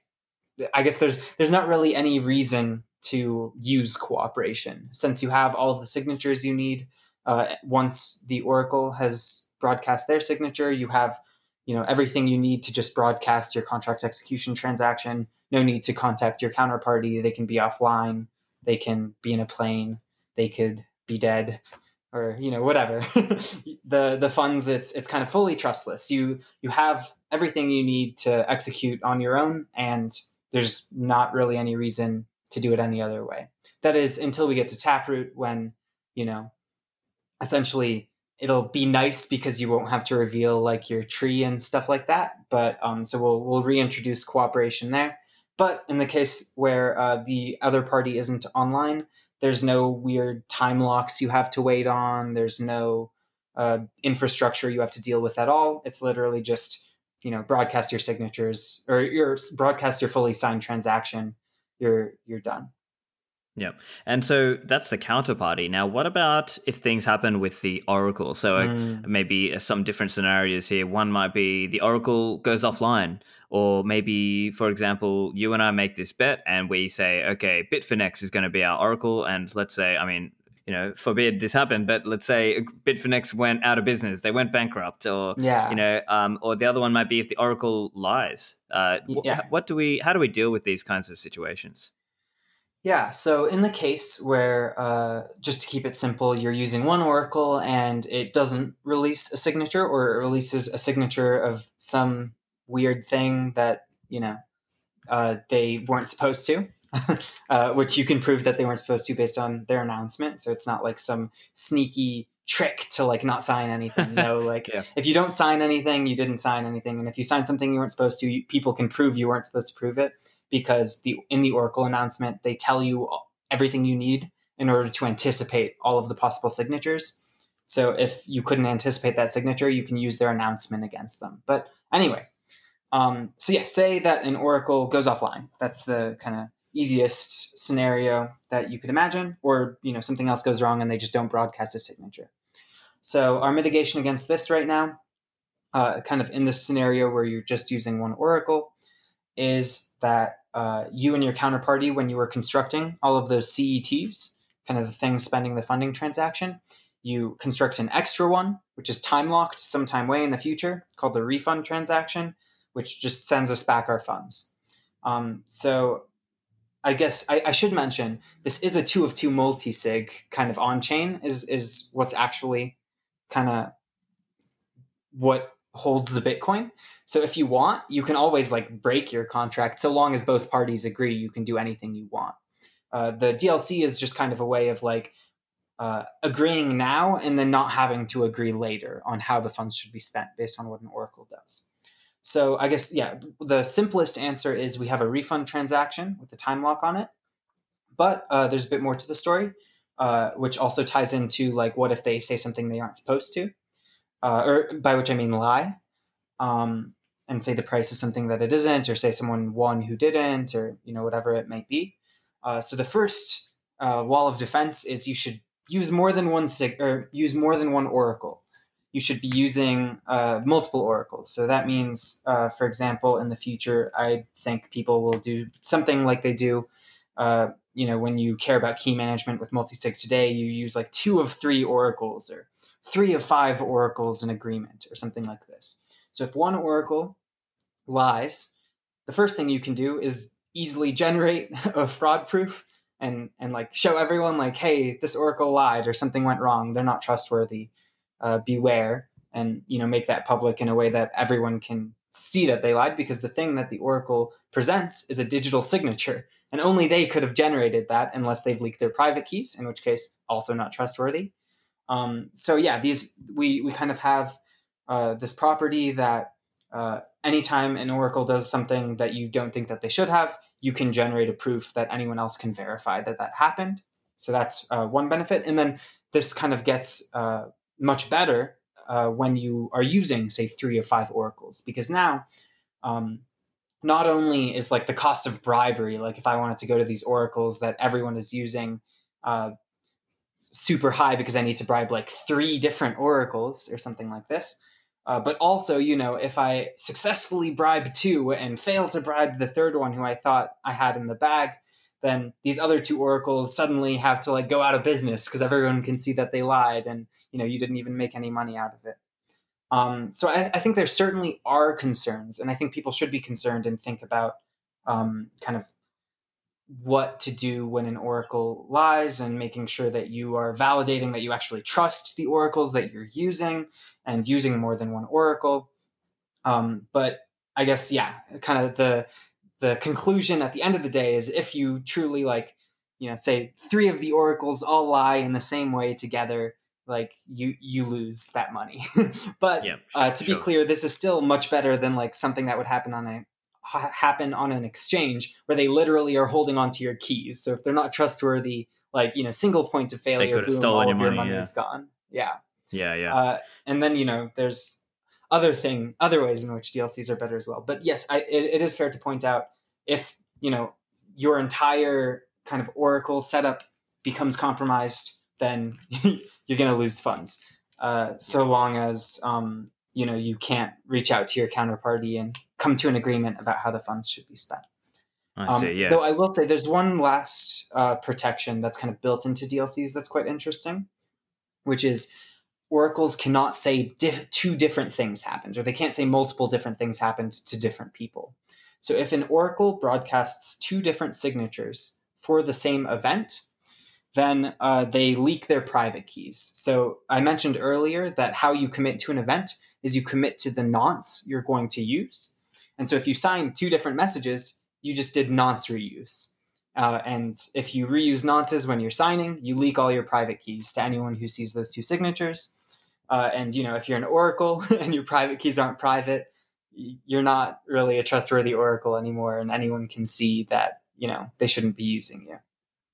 [SPEAKER 2] I guess there's there's not really any reason to use cooperation since you have all of the signatures you need. Uh, once the Oracle has broadcast their signature, you have you know everything you need to just broadcast your contract execution transaction. No need to contact your counterparty. They can be offline. They can be in a plane. They could be dead or you know whatever. The the funds it's it's kind of fully trustless. You you have everything you need to execute on your own and there's not really any reason to do it any other way. That is until we get to taproot when you know essentially it'll be nice because you won't have to reveal like your tree and stuff like that. But um, so we'll we'll reintroduce cooperation there. But in the case where uh, the other party isn't online, there's no weird time locks you have to wait on. There's no uh, infrastructure you have to deal with at all. It's literally just you know broadcast your signatures or your broadcast your fully signed transaction. You're you're done.
[SPEAKER 1] Yep. And so that's the counterparty. Now, what about if things happen with the Oracle? So mm. maybe some different scenarios here. One might be the Oracle goes offline, or maybe, for example, you and I make this bet and we say, okay, Bitfinex is going to be our Oracle. And let's say, I mean, you know, forbid this happened, but let's say Bitfinex went out of business, they went bankrupt, or yeah. you know, um, or the other one might be if the Oracle lies. Uh, yeah. what do we? How do we deal with these kinds of situations?
[SPEAKER 2] Yeah, so in the case where, uh, just to keep it simple, you're using one oracle and it doesn't release a signature or it releases a signature of some weird thing that, you know, uh, they weren't supposed to, uh, which you can prove that they weren't supposed to based on their announcement. So it's not like some sneaky trick to like not sign anything. No, like yeah. if you don't sign anything, you didn't sign anything. And if you sign something you weren't supposed to, people can prove you weren't supposed to prove it because the in the Oracle announcement they tell you everything you need in order to anticipate all of the possible signatures. So if you couldn't anticipate that signature, you can use their announcement against them. But anyway, um, so yeah, say that an Oracle goes offline. That's the kind of easiest scenario that you could imagine, or you know something else goes wrong and they just don't broadcast a signature. So our mitigation against this right now, uh, kind of in this scenario where you're just using one Oracle, is that uh, you and your counterparty, when you were constructing all of those CETs, kind of the things spending the funding transaction, you construct an extra one, which is time locked sometime way in the future, called the refund transaction, which just sends us back our funds. Um, so I guess I, I, should mention this is a two of two multi sig kind of on chain is is what's actually kind of what holds the Bitcoin. So if you want, you can always like break your contract so long as both parties agree. You can do anything you want. Uh, the DLC is just kind of a way of like uh, agreeing now and then not having to agree later on how the funds should be spent based on what an oracle does. So I guess yeah, the simplest answer is we have a refund transaction with the time lock on it, but uh, there's a bit more to the story, uh, which also ties into like what if they say something they aren't supposed to uh, or by which I mean lie, um, and say the price is something that it isn't, or say someone won who didn't, or you know whatever it might be. Uh, so the first uh, wall of defense is you should use more than one sig- or use more than one oracle. You should be using uh, multiple oracles. So that means, uh, for example, in the future, I think people will do something like they do. Uh, you know, when you care about key management with multisig today, you use like two of three oracles, or three of five oracles in agreement or something like this. So if one oracle lies, the first thing you can do is easily generate a fraud proof and and like show everyone like hey this oracle lied or something went wrong. They're not trustworthy. Uh, beware. And you know make that public in a way that everyone can see that they lied because the thing that the oracle presents is a digital signature and only they could have generated that unless they've leaked their private keys in which case also not trustworthy Um, so yeah, these we we kind of have uh, this property that uh, anytime an oracle does something that you don't think that they should have, you can generate a proof that anyone else can verify that that happened. So that's uh, one benefit. And then this kind of gets uh, much better uh, when you are using, say, three or five oracles, because now um, not only is like the cost of bribery, like if I wanted to go to these oracles that everyone is using, uh, super high because I need to bribe like three different oracles or something like this. Uh, but also, you know, if I successfully bribe two and fail to bribe the third one who I thought I had in the bag, then these other two oracles suddenly have to like go out of business because everyone can see that they lied and you know you didn't even make any money out of it. Um, so I, I, think there certainly are concerns, and I think people should be concerned and think about um, kind of what to do when an oracle lies and making sure that you are validating that you actually trust the oracles that you're using and using more than one oracle. Um, but I guess yeah, kind of the the conclusion at the end of the day is if you truly like, you know, say three of the oracles all lie in the same way together, like you you lose that money. but yeah, uh, to sure. be clear, this is still much better than like something that would happen on a ha- happen on an exchange where they literally are holding onto your keys. So if they're not trustworthy, like you know, single point of failure, boom, all your of your money, yeah. is gone. Yeah,
[SPEAKER 1] yeah, yeah.
[SPEAKER 2] Uh, and then you know, there's other thing, other ways in which DLCs are better as well. But yes, I, it, it is fair to point out if you know your entire kind of Oracle setup becomes compromised, then you're going to lose funds. Uh, so long as um, you know you can't reach out to your counterparty and come to an agreement about how the funds should be spent.
[SPEAKER 1] I um, see. Yeah.
[SPEAKER 2] Though I will say, there's one last uh, protection that's kind of built into DLCs that's quite interesting, which is oracles cannot say diff- two different things happened, or they can't say multiple different things happened to different people. So if an oracle broadcasts two different signatures for the same event, then uh, they leak their private keys. So I mentioned earlier that how you commit to an event is you commit to the nonce you're going to use. And so if you sign two different messages, you just did nonce reuse. Uh, and if you reuse nonces when you're signing, you leak all your private keys to anyone who sees those two signatures. Uh, and you know, if you're an oracle and your private keys aren't private, you're not really a trustworthy oracle anymore, and anyone can see that you know they shouldn't be using you.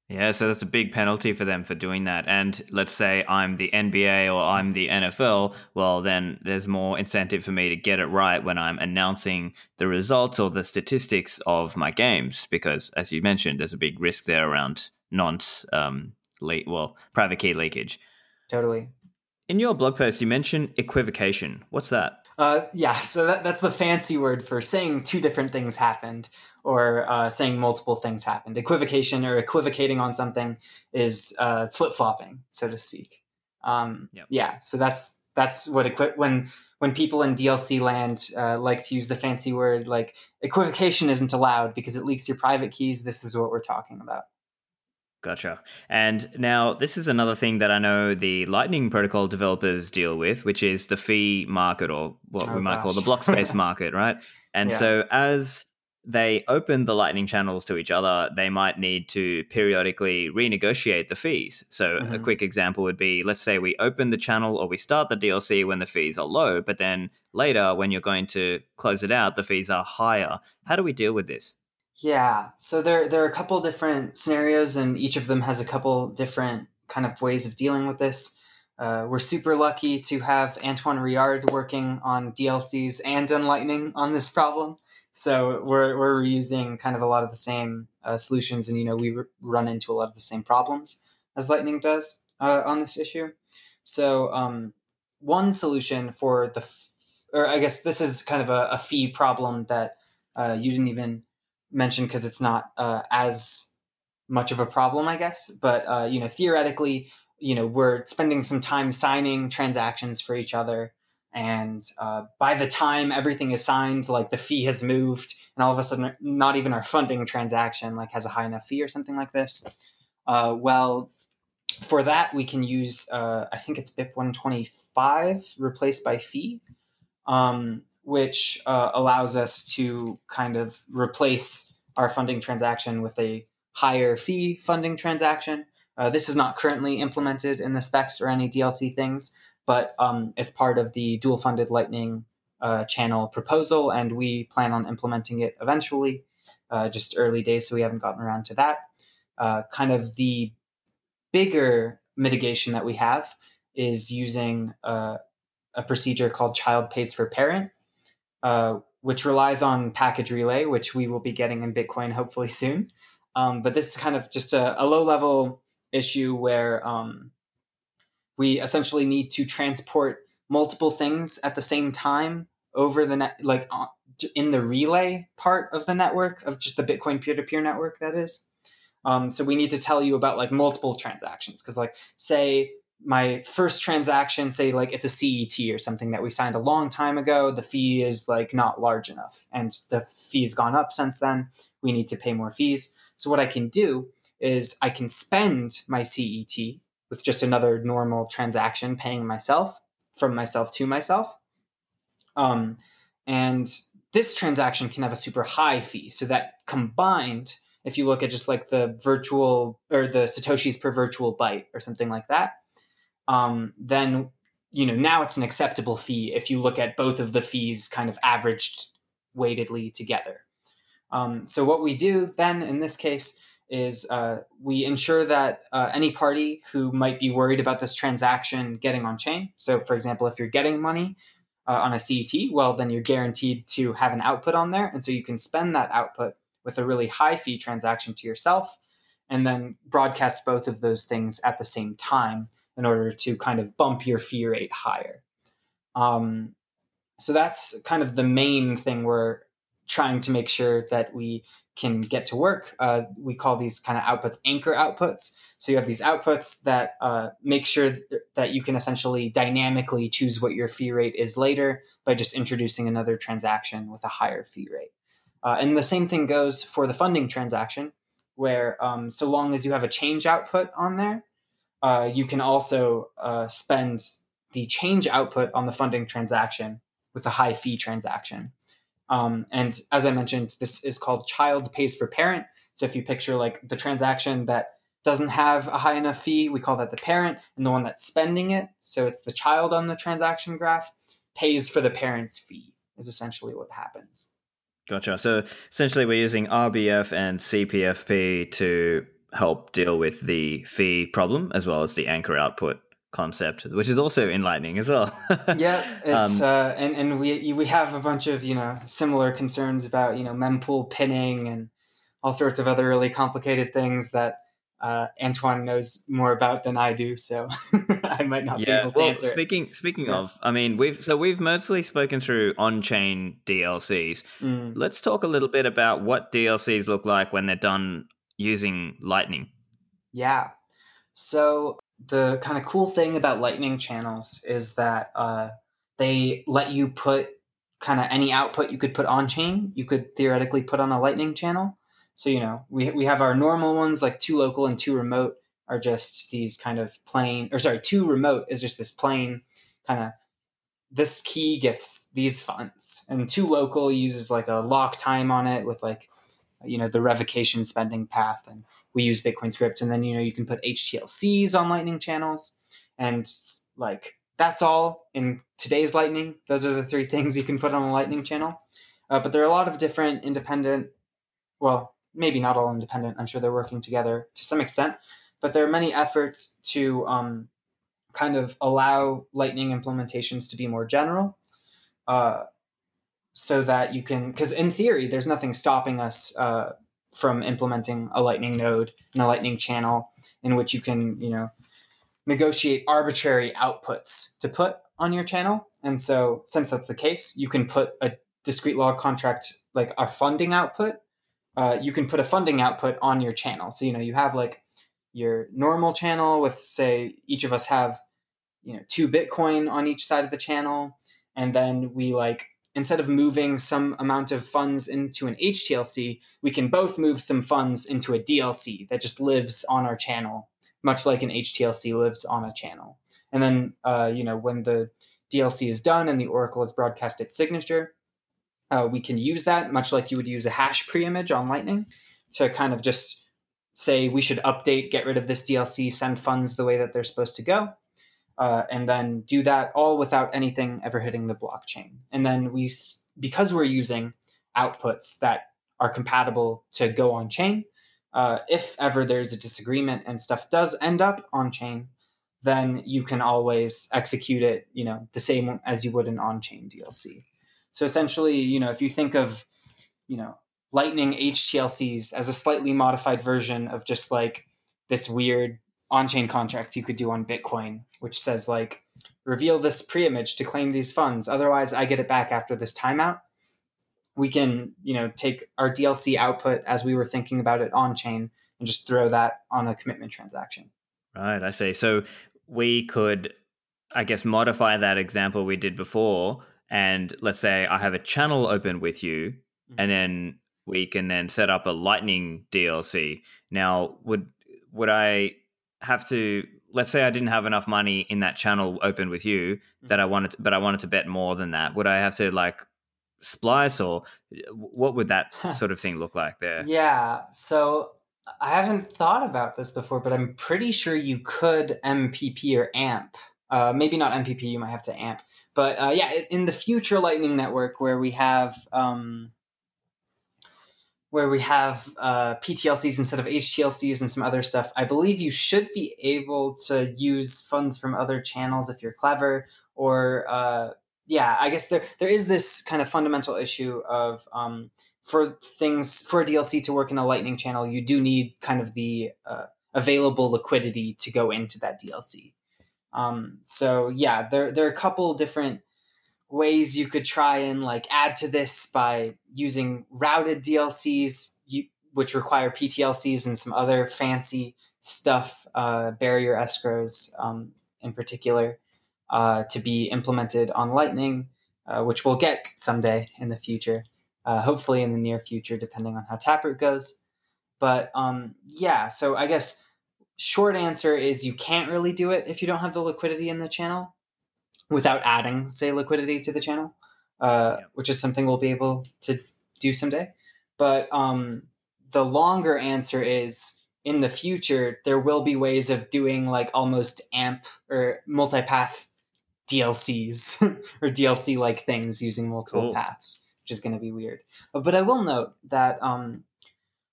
[SPEAKER 1] Yeah, so that's a big penalty for them for doing that. And let's say I'm the NBA or I'm the NFL, well, then there's more incentive for me to get it right when I'm announcing the results or the statistics of my games, because as you mentioned, there's a big risk there around nonce, um, le- well, private key leakage.
[SPEAKER 2] Totally.
[SPEAKER 1] In your blog post, you mentioned equivocation. What's that?
[SPEAKER 2] Uh, yeah, so that, that's the fancy word for saying two different things happened or uh, saying multiple things happened. Equivocation or equivocating on something is uh, flip flopping, so to speak. Um, yep. Yeah, so that's that's what equi- when when people in DLC land uh, like to use the fancy word like equivocation isn't allowed because it leaks your private keys. This is what we're talking about.
[SPEAKER 1] Gotcha. And now this is another thing that I know the Lightning Protocol developers deal with, which is the fee market or what oh, we might gosh. call the block space market, right? And yeah. so as they open the Lightning channels to each other, they might need to periodically renegotiate the fees. So, mm-hmm. a quick example would be let's say we open the channel or we start the DLC when the fees are low, but then later when you're going to close it out, the fees are higher. How do we deal with this?
[SPEAKER 2] Yeah, so there there are a couple different scenarios, and each of them has a couple different kind of ways of dealing with this. Uh, we're super lucky to have Antoine Riard working on DLCs and on Lightning on this problem. So we're we're reusing kind of a lot of the same uh, solutions, and you know we run into a lot of the same problems as Lightning does uh, on this issue. So um, one solution for the, f- or I guess this is kind of a, a fee problem that uh, you didn't even mention because it's not uh, as much of a problem, I guess. But uh, you know, theoretically, you know, we're spending some time signing transactions for each other, and uh, by the time everything is signed, like the fee has moved, and all of a sudden, not even our funding transaction like has a high enough fee or something like this. Uh, well, for that, we can use uh, I think it's BIP one twenty five replaced by fee. Um, which uh, allows us to kind of replace our funding transaction with a higher fee funding transaction. Uh, this is not currently implemented in the specs or any DLC things, but um, it's part of the dual funded Lightning uh, channel proposal, and we plan on implementing it eventually. Uh, just early days, so we haven't gotten around to that. Uh, kind of the bigger mitigation that we have is using uh, a procedure called child pays for parent, uh, which relies on package relay, which we will be getting in Bitcoin hopefully soon. Um, but this is kind of just a, a low level issue where um, we essentially need to transport multiple things at the same time over the net, like uh, in the relay part of the network of just the Bitcoin peer to peer network, that is. Um, so we need to tell you about like multiple transactions because, like, say my first transaction, say like it's a CET or something that we signed a long time ago, the fee is like not large enough, and the fee's gone up since then. We need to pay more fees. So what I can do is I can spend my CET with just another normal transaction, paying myself from myself to myself. Um, and this transaction can have a super high fee. So that combined, if you look at just like the virtual or the Satoshis per virtual byte or something like that, um, then you know now it's an acceptable fee if you look at both of the fees kind of averaged weightedly together. Um, so what we do then in this case is uh, we ensure that uh, any party who might be worried about this transaction getting on chain. So, for example, if you're getting money uh, on a CET, well, then you're guaranteed to have an output on there. And so you can spend that output with a really high fee transaction to yourself and then broadcast both of those things at the same time in order to kind of bump your fee rate higher. Um, so that's kind of the main thing we're trying to make sure that we can get to work. Uh, we call these kind of outputs anchor outputs. So you have these outputs that uh, make sure that you can essentially dynamically choose what your fee rate is later by just introducing another transaction with a higher fee rate. Uh, and the same thing goes for the funding transaction, where um, so long as you have a change output on there, uh, you can also uh, spend the change output on the funding transaction with a high fee transaction. Um, and as I mentioned, this is called child pays for parent. So if you picture like the transaction that doesn't have a high enough fee, we call that the parent, and the one that's spending it, so it's the child on the transaction graph, pays for the parent's fee, is essentially what happens.
[SPEAKER 1] Gotcha. So essentially, we're using RBF and CPFP to help deal with the fee problem as well as the anchor output concept, which is also in Lightning as well.
[SPEAKER 2] yeah, it's um, uh, and and we we have a bunch of you know similar concerns about you know mempool pinning and all sorts of other really complicated things that uh, Antoine knows more about than I do, so I might not yeah. be able to
[SPEAKER 1] well,
[SPEAKER 2] answer.
[SPEAKER 1] Speaking speaking yeah. of, I mean, we've so we've mostly spoken through on-chain DLCs. Mm. Let's talk a little bit about what DLCs look like when they're done using Lightning.
[SPEAKER 2] Yeah. So the kind of cool thing about Lightning channels is that uh, they let you put kind of any output you could put on chain, you could theoretically put on a Lightning channel. So, you know, we, we have our normal ones like to_local and to_remote are just these kind of plain, or sorry, to_remote is just this plain kind of this key gets these funds and to_local uses like a lock time on it with like you know the revocation spending path and we use bitcoin script and then you know you can put htlcs on lightning channels and like that's all in today's lightning. Those are the three things you can put on a lightning channel. Uh, but there are a lot of different independent well maybe not all independent i'm sure they're working together to some extent but there are many efforts to um, kind of allow lightning implementations to be more general. Uh, so that you can because in theory there's nothing stopping us uh, from implementing a lightning node and a lightning channel in which you can you know negotiate arbitrary outputs to put on your channel. And so since that's the case you can put a discrete log contract like a funding output uh, you can put a funding output on your channel. So you know you have like your normal channel with say each of us have you know two bitcoin on each side of the channel. And then we like instead of moving some amount of funds into an HTLC, we can both move some funds into a DLC that just lives on our channel, much like an HTLC lives on a channel. And then, uh, you know, when the DLC is done and the Oracle has broadcast its signature, uh, we can use that much like you would use a hash preimage on Lightning to kind of just say we should update, get rid of this DLC, send funds the way that they're supposed to go, uh, and then do that all without anything ever hitting the blockchain. And then we, because we're using outputs that are compatible to go on chain, uh, if ever there's a disagreement and stuff does end up on chain, then you can always execute it, you know, the same as you would an on-chain DLC. So essentially, you know, if you think of, you know, Lightning HTLCs as a slightly modified version of just like this weird on-chain contract you could do on Bitcoin, which says like reveal this pre-image to claim these funds. Otherwise, I get it back after this timeout. We can, you know, take our DLC output as we were thinking about it on chain and just throw that on a commitment transaction.
[SPEAKER 1] Right, I see. So we could, I guess, modify that example we did before. And let's say I have a channel open with you, mm-hmm. and then we can then set up a Lightning DLC. Now, would would I have to? Let's say I didn't have enough money in that channel open with you mm-hmm. that I wanted, to, but I wanted to bet more than that. Would I have to like splice, or what would that sort of thing look like there?
[SPEAKER 2] Yeah. So I haven't thought about this before, but I'm pretty sure you could MPP or AMP. Uh, maybe not MPP. You might have to AMP. But uh, yeah, in the future Lightning Network, where we have um, where we have uh, PTLCs instead of HTLCs and some other stuff, I believe you should be able to use funds from other channels if you're clever. Or uh, yeah, I guess there there is this kind of fundamental issue of um, for things for a DLC to work in a Lightning channel, you do need kind of the uh, available liquidity to go into that DLC. Um, so yeah, there there are a couple different ways you could try and like add to this by using routed DLCs, you, which require PTLCs and some other fancy stuff, uh, barrier escrows um, in particular, uh, to be implemented on Lightning, uh, which we'll get someday in the future, uh, hopefully in the near future, depending on how Taproot goes. But um, yeah, so I guess short answer is you can't really do it if you don't have the liquidity in the channel without adding, say, liquidity to the channel, uh, yeah. which is something we'll be able to do someday. But um, the longer answer is in the future, there will be ways of doing like almost AMP or multipath DLCs or DLC like things using multiple cool. paths, which is going to be weird. But I will note that um,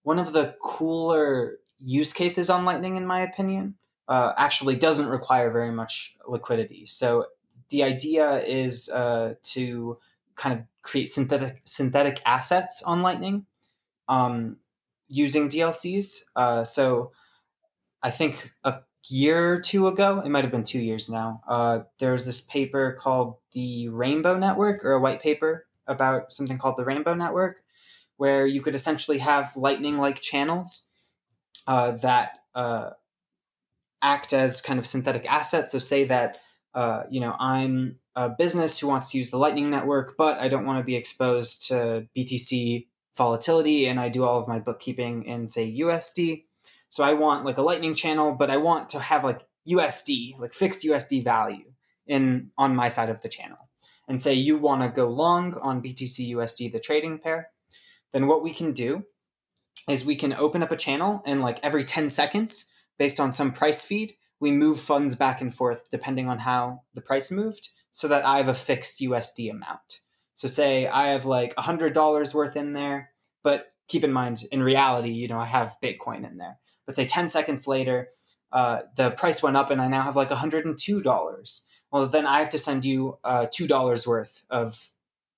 [SPEAKER 2] one of the cooler use cases on Lightning, in my opinion, uh, actually doesn't require very much liquidity. So the idea is uh, to kind of create synthetic synthetic assets on Lightning um, using DLCs. Uh, so I think a year or two ago, it might have been two years now, uh, there was this paper called the Rainbow Network, or a white paper about something called the Rainbow Network, where you could essentially have Lightning like channels uh, that uh, act as kind of synthetic assets. So, say that uh, you know, I'm a business who wants to use the Lightning Network, but I don't want to be exposed to BTC volatility, and I do all of my bookkeeping in, say, USD. So I want like a Lightning channel, but I want to have like USD, like fixed USD value in on my side of the channel. And say you want to go long on BTC USD, the trading pair, then what we can do is we can open up a channel and like every 10 seconds, based on some price feed, we move funds back and forth depending on how the price moved so that I have a fixed USD amount. So say I have like $100 worth in there, but keep in mind, in reality, you know, I have Bitcoin in there. But say 10 seconds later, uh, the price went up and I now have like $102. Well, then I have to send you uh, $2 worth of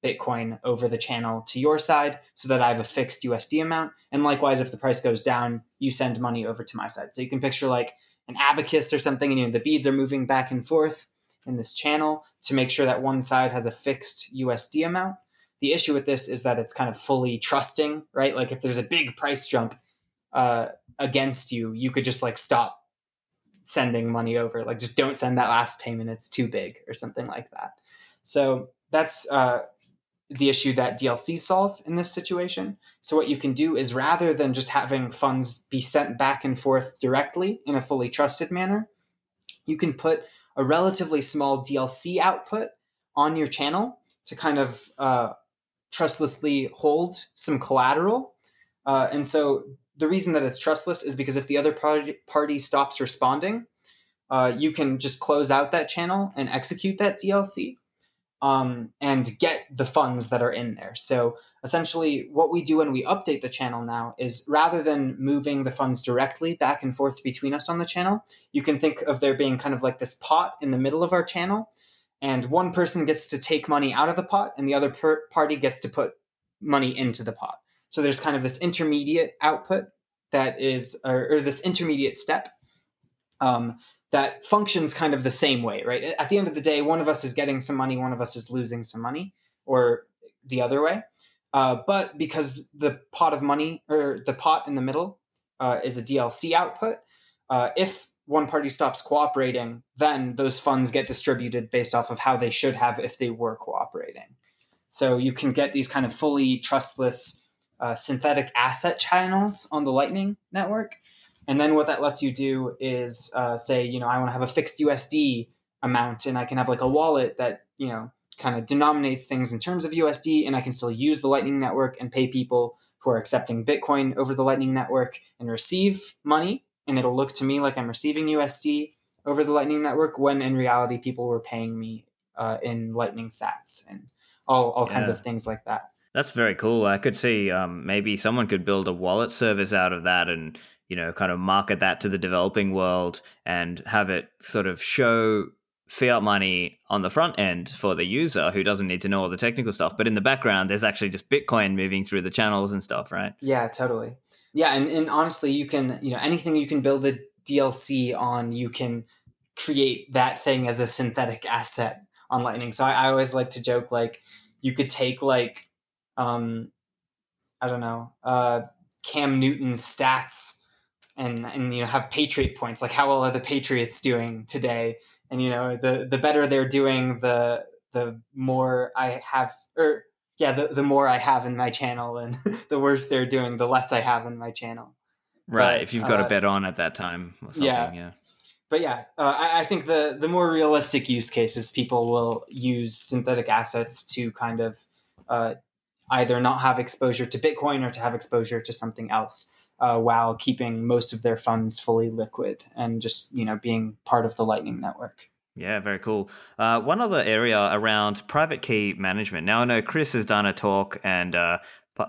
[SPEAKER 2] Bitcoin over the channel to your side so that I have a fixed USD amount. And likewise, if the price goes down, you send money over to my side. So you can picture like an abacus or something, and you know, the beads are moving back and forth in this channel to make sure that one side has a fixed USD amount. The issue with this is that it's kind of fully trusting, right? Like if there's a big price jump uh, against you, you could just like stop sending money over. Like just don't send that last payment; it's too big, or something like that. So that's uh, the issue that DLC solve in this situation. So what you can do is rather than just having funds be sent back and forth directly in a fully trusted manner, you can put a relatively small DLC output on your channel to kind of uh, trustlessly hold some collateral. Uh, and so the reason that it's trustless is because if the other party, party stops responding, uh, you can just close out that channel and execute that DLC um, and get the funds that are in there. So essentially, what we do when we update the channel now is rather than moving the funds directly back and forth between us on the channel, you can think of there being kind of like this pot in the middle of our channel. And one person gets to take money out of the pot, and the other per- party gets to put money into the pot. So there's kind of this intermediate output that is, or, or this intermediate step um, that functions kind of the same way, right? At the end of the day, one of us is getting some money, one of us is losing some money, or the other way. Uh, but because the pot of money or the pot in the middle uh, is a DLC output, uh, if one party stops cooperating, then those funds get distributed based off of how they should have if they were cooperating. So you can get these kind of fully trustless uh, synthetic asset channels on the Lightning network. And then what that lets you do is uh, say, you know, I want to have a fixed USD amount and I can have like a wallet that, you know, kind of denominates things in terms of USD and I can still use the Lightning network and pay people who are accepting Bitcoin over the Lightning network and receive money. And it'll look to me like I'm receiving USD over the Lightning network when in reality people were paying me uh, in Lightning sats and all, all kinds of things like that.
[SPEAKER 1] That's very cool. I could see um, maybe someone could build a wallet service out of that and you know kind of market that to the developing world and have it sort of show fiat money on the front end for the user who doesn't need to know all the technical stuff but in the background there's actually just bitcoin moving through the channels and stuff right
[SPEAKER 2] Yeah, totally. Yeah, and, and honestly, you can, you know, anything you can build a DLC on, you can create that thing as a synthetic asset on Lightning. So I, I always like to joke like you could take like um I don't know, uh Cam Newton's stats and and you know have Patriot points, like how well are the Patriots doing today? And you know, the the better they're doing, the the more I have or yeah, the, the more I have in my channel and the worse they're doing, the less I have in my channel.
[SPEAKER 1] right
[SPEAKER 2] But,
[SPEAKER 1] if you've got
[SPEAKER 2] uh,
[SPEAKER 1] a bet on at that time or something
[SPEAKER 2] yeah.
[SPEAKER 1] yeah
[SPEAKER 2] But yeah, uh, I, I think the the more realistic use cases, people will use synthetic assets to kind of uh, either not have exposure to Bitcoin or to have exposure to something else, uh, while keeping most of their funds fully liquid and just you know being part of the Lightning network.
[SPEAKER 1] Yeah, very cool. Uh, one other area around private key management. Now, I know Chris has done a talk and uh,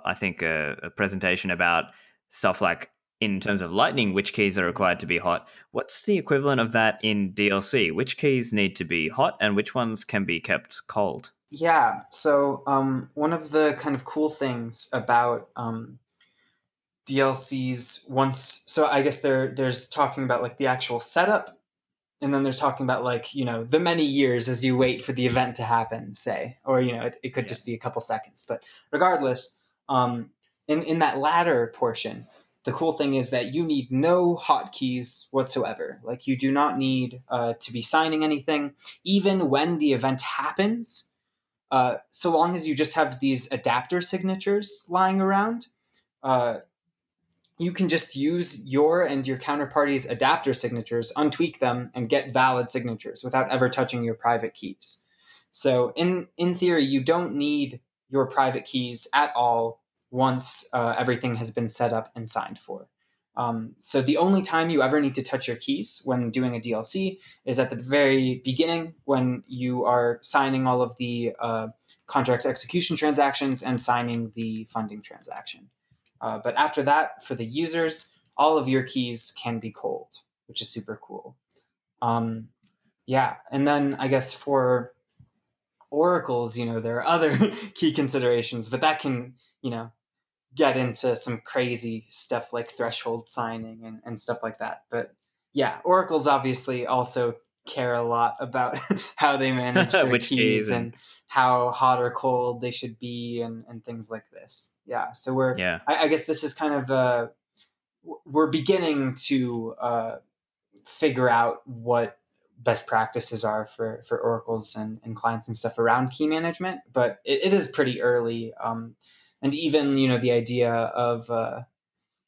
[SPEAKER 1] I think a, a presentation about stuff like in terms of Lightning, which keys are required to be hot. What's the equivalent of that in DLC? Which keys need to be hot and which ones can be kept cold?
[SPEAKER 2] Yeah. So um, one of the kind of cool things about um, DLCs once, so I guess there there's talking about like the actual setup, and then there's talking about like you know the many years as you wait for the event to happen, say, or you know it, it could
[SPEAKER 1] Yeah.
[SPEAKER 2] just be a couple seconds. But regardless, um, in in that latter portion, the cool thing is that you need no hotkeys whatsoever. Like you do not need uh, to be signing anything, even when the event happens uh, so long as you just have these adapter signatures lying around, uh, you can just use your and your counterparty's adapter signatures, untweak them, and get valid signatures without ever touching your private keys. So, in in theory, you don't need your private keys at all once uh, everything has been set up and signed for. Um, so, the only time you ever need to touch your keys when doing a DLC is at the very beginning when you are signing all of the uh, contract execution transactions and signing the funding transaction. Uh, but after that, for the users, all of your keys can be cold, which is super cool. Um, yeah, and then I guess for oracles, you know, there are other key considerations, but that can, you know, get into some crazy stuff like threshold signing and, and stuff like that. But yeah, oracles obviously also care a lot about how they manage their keys and,
[SPEAKER 1] and-
[SPEAKER 2] how hot or cold they should be and, and things like this. Yeah, so we're
[SPEAKER 1] Yeah.
[SPEAKER 2] I, I guess this is kind of uh, we're beginning to uh, figure out what best practices are for for oracles and, and clients and stuff around key management, but it, it is pretty early. Um, and even you know the idea of uh,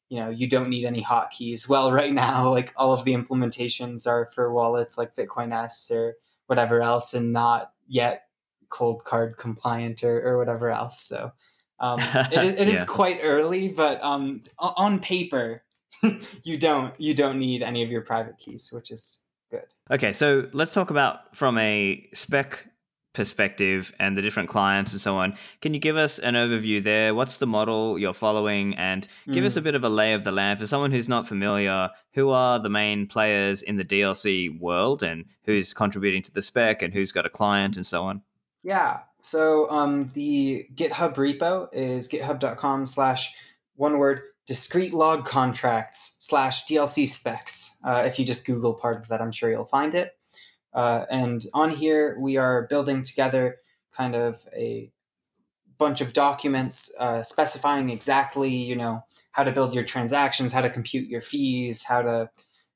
[SPEAKER 2] you know you don't need any hotkeys. Well, right now, like all of the implementations are for wallets like Bitcoin-S or whatever else, and not yet Coldcard compliant or, or whatever else. So Um, it, it is yeah. quite early, but um, on paper, you don't you don't need any of your private keys, which is good.
[SPEAKER 1] Okay, so let's talk about from a spec perspective and the different clients and so on. Can you give us an overview there? What's the model you're following? And give mm. us a bit of a lay of the land for someone who's not familiar. Who are the main players in the DLC world and who's contributing to the spec and who's got a client and so on?
[SPEAKER 2] Yeah. So um, the GitHub repo is github.com slash one word discrete log contracts slash DLC specs. Uh, if you just Google part of that, I'm sure you'll find it. Uh, and on here, we are building together kind of a bunch of documents uh, specifying exactly, you know, how to build your transactions, how to compute your fees, how to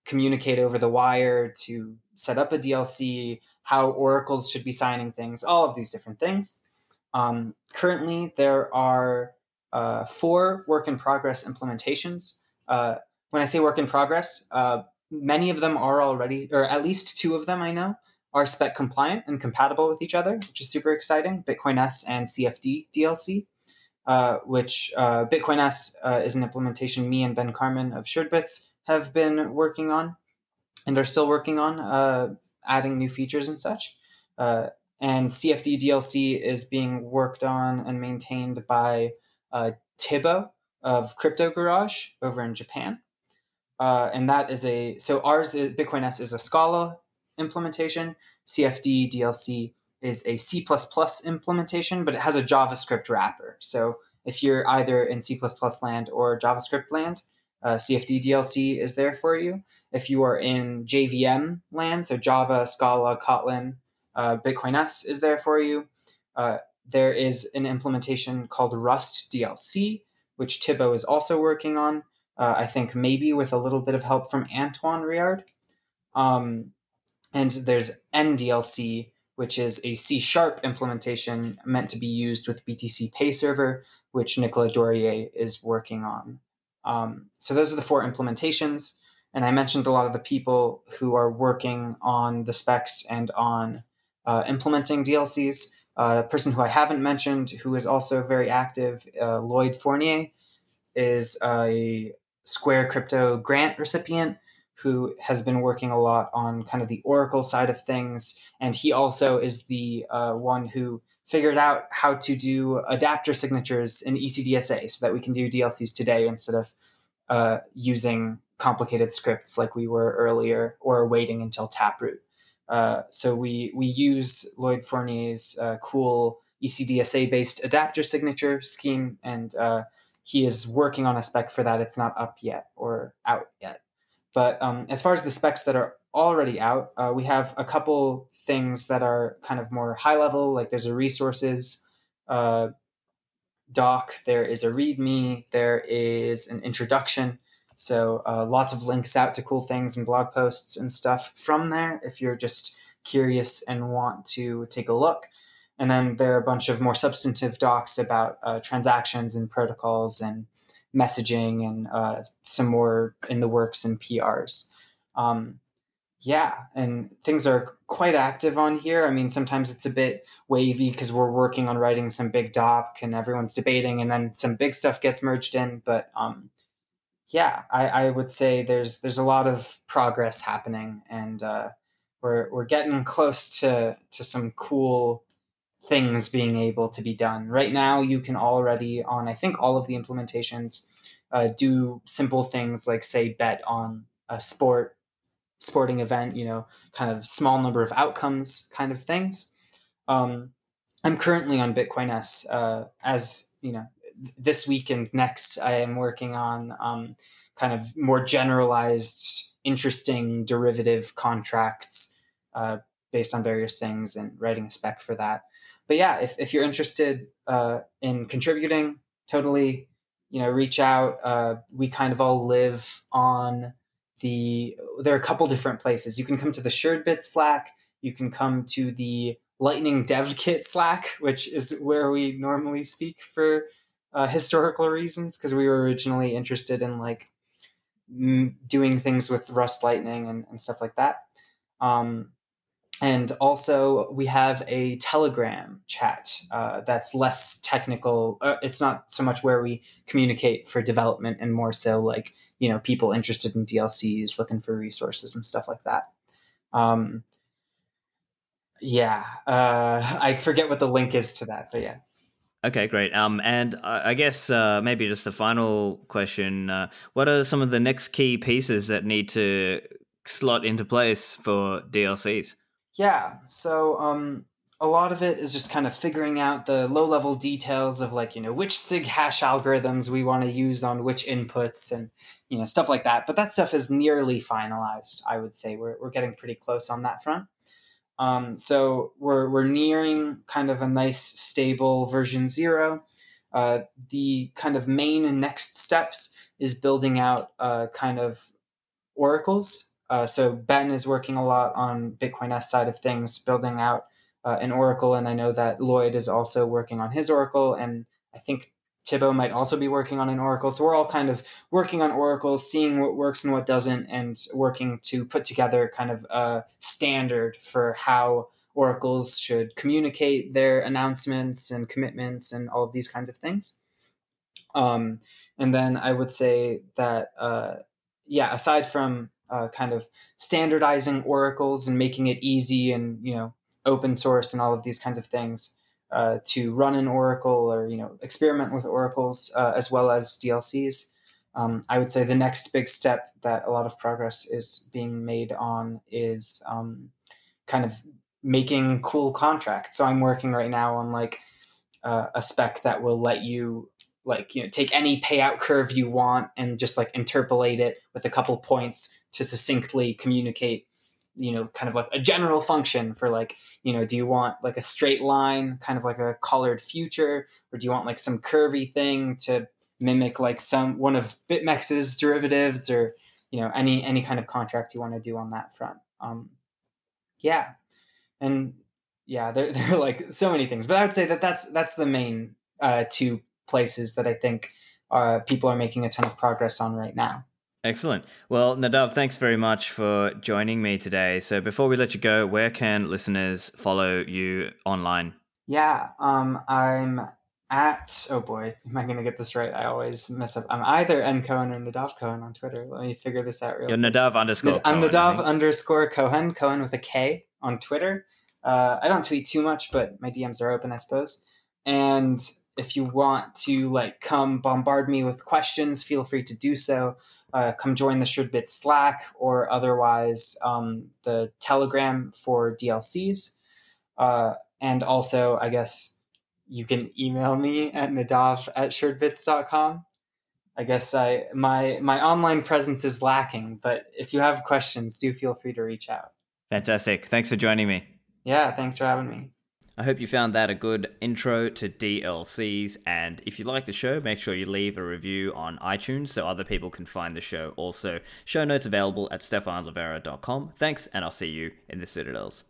[SPEAKER 2] communicate over the wire to set up a DLC, how oracles should be signing things, all of these different things. Um, currently, there are uh, four work in progress implementations. Uh, when I say work in progress, uh, many of them are already, or at least two of them I know, are spec compliant and compatible with each other, which is super exciting. Bitcoin-S and CFD DLC, uh, which uh, Bitcoin-S uh, is an implementation me and Ben Carman of Suredbits have been working on and are still working on, uh, adding new features and such. Uh, and CFD DLC is being worked on and maintained by uh, Thibaut of Crypto Garage over in Japan uh, and that is a so ours is, Bitcoin-S is a Scala implementation. CFD DLC is a C++ implementation, but it has a JavaScript wrapper. So if you're either in C++ land or JavaScript land, uh, CFD DLC is there for you. If you are in JVM land, so Java, Scala, Kotlin, uh, Bitcoin-S is there for you. Uh, there is an implementation called Rust DLC, which Thibaut is also working on uh, I think maybe with a little bit of help from Antoine Riard. Um, and there's NDLC, which is a C sharp implementation meant to be used with BTCPay Server, which Nicolas Dorier is working on. Um, so those are the four implementations. And I mentioned a lot of the people who are working on the specs and on uh, implementing DLCs. Uh, a person who I haven't mentioned, who is also very active, uh, Lloyd Fournier, is a Square Crypto grant recipient who has been working a lot on kind of the Oracle side of things. And he also is the uh, one who figured out how to do adapter signatures in ECDSA so that we can do DLCs today instead of uh, using complicated scripts like we were earlier or waiting until Taproot. Uh, so we we use Lloyd Fournier's uh, cool ECDSA based adapter signature scheme and uh, he is working on a spec for that. It's not up yet or out yet. But um, as far as the specs that are already out, uh, we have a couple things that are kind of more high level. Like there's a resources uh, doc, there is a README, there is an introduction. So uh, lots of links out to cool things and blog posts and stuff from there if you're just curious and want to take a look. And then there are a bunch of more substantive docs about uh, transactions and protocols and messaging and uh, some more in the works and PRs. Um, yeah, and things are quite active on here. I mean, sometimes it's a bit wavy because we're working on writing some big doc and everyone's debating, and then some big stuff gets merged in. But um, yeah, I, I, would say there's there's a lot of progress happening, and uh, we're we're getting close to to some cool things being able to be done. Right now, you can already, on I think all of the implementations, uh, do simple things like say bet on a sport, sporting event, you know, kind of small number of outcomes kind of things. Um, I'm currently on Bitcoin-S uh, as, you know, this week and next, I am working on um, kind of more generalized, interesting derivative contracts uh, based on various things and writing a spec for that but yeah, if, if you're interested uh, in contributing, totally, you know, reach out. Uh, we kind of all live on the. There are a couple different places. You can come to the Suredbit Slack. You can come to the Lightning Dev Kit Slack, which is where we normally speak for uh, historical reasons, because we were originally interested in like m- doing things with Rust Lightning and, and stuff like that. Um, and also we have a telegram chat uh, that's less technical uh, it's not so much where we communicate for development and more so like you know people interested in dlcs looking for resources and stuff like that um, yeah uh, i forget what the link is to that but yeah
[SPEAKER 1] Okay, great. Um, and I guess uh, maybe just a final question: uh, What are some of the next key pieces that need to slot into place for DLCs?
[SPEAKER 2] Yeah. So um, a lot of it is just kind of figuring out the low level details of like, you know, which SIG hash algorithms we want to use on which inputs and, you know, stuff like that. But that stuff is nearly finalized, I would say. We're, we're getting pretty close on that front. Um, so we're, we're nearing kind of a nice stable version zero. Uh, the kind of main and next steps is building out uh, kind of oracles uh, so Ben is working a lot on Bitcoin-S side of things, building out uh, an Oracle, and I know that Lloyd is also working on his Oracle, and I think Thibaut might also be working on an Oracle. So we're all kind of working on Oracles, seeing what works and what doesn't, and working to put together kind of a standard for how Oracles should communicate their announcements and commitments and all of these kinds of things. Um, and then I would say that, uh, yeah, aside from uh, kind of standardizing oracles and making it easy and you know open source and all of these kinds of things uh, to run an oracle or you know experiment with oracles uh, as well as DLCs. Um, I would say the next big step that a lot of progress is being made on is um, kind of making cool contracts. So I'm working right now on like uh, a spec that will let you like you know take any payout curve you want and just like interpolate it with a couple points to succinctly communicate you know kind of like a general function for like you know do you want like a straight line kind of like a colored future or do you want like some curvy thing to mimic like some one of BitMEX's derivatives or you know any any kind of contract you want to do on that front? Um yeah. And yeah there, there are like so many things but i would say that that's that's the main uh two places that i think uh people are making a ton of progress on right now
[SPEAKER 1] Excellent. Well, Nadav, thanks very much for joining me today. So, before we let you go, where can listeners follow you online?
[SPEAKER 2] Yeah, um, I'm at oh boy, am I gonna get this right? I always mess up. I'm either N Kohen or Nadav Kohen on Twitter. Let me figure this out real.
[SPEAKER 1] You're Nadav underscore.
[SPEAKER 2] Nad- I'm Nadav underscore Kohen. Kohen with a K on Twitter. Uh, I don't tweet too much, but my DMs are open, I suppose. And if you want to like come bombard me with questions, feel free to do so uh, come join the Suredbits Slack or otherwise um, the Telegram for DLCs. Uh, and also, I guess you can email me at nadav at suredbits.com. I guess I my my online presence is lacking, but if you have questions, do feel free to reach out.
[SPEAKER 1] Fantastic. Thanks for joining me.
[SPEAKER 2] Yeah, thanks for having me.
[SPEAKER 1] I hope you found that a good intro to DLCs. And if you like the show, make sure you leave a review on iTunes so other people can find the show. Also, show notes available at stephanlivera.com. Thanks, and I'll see you in the Citadels.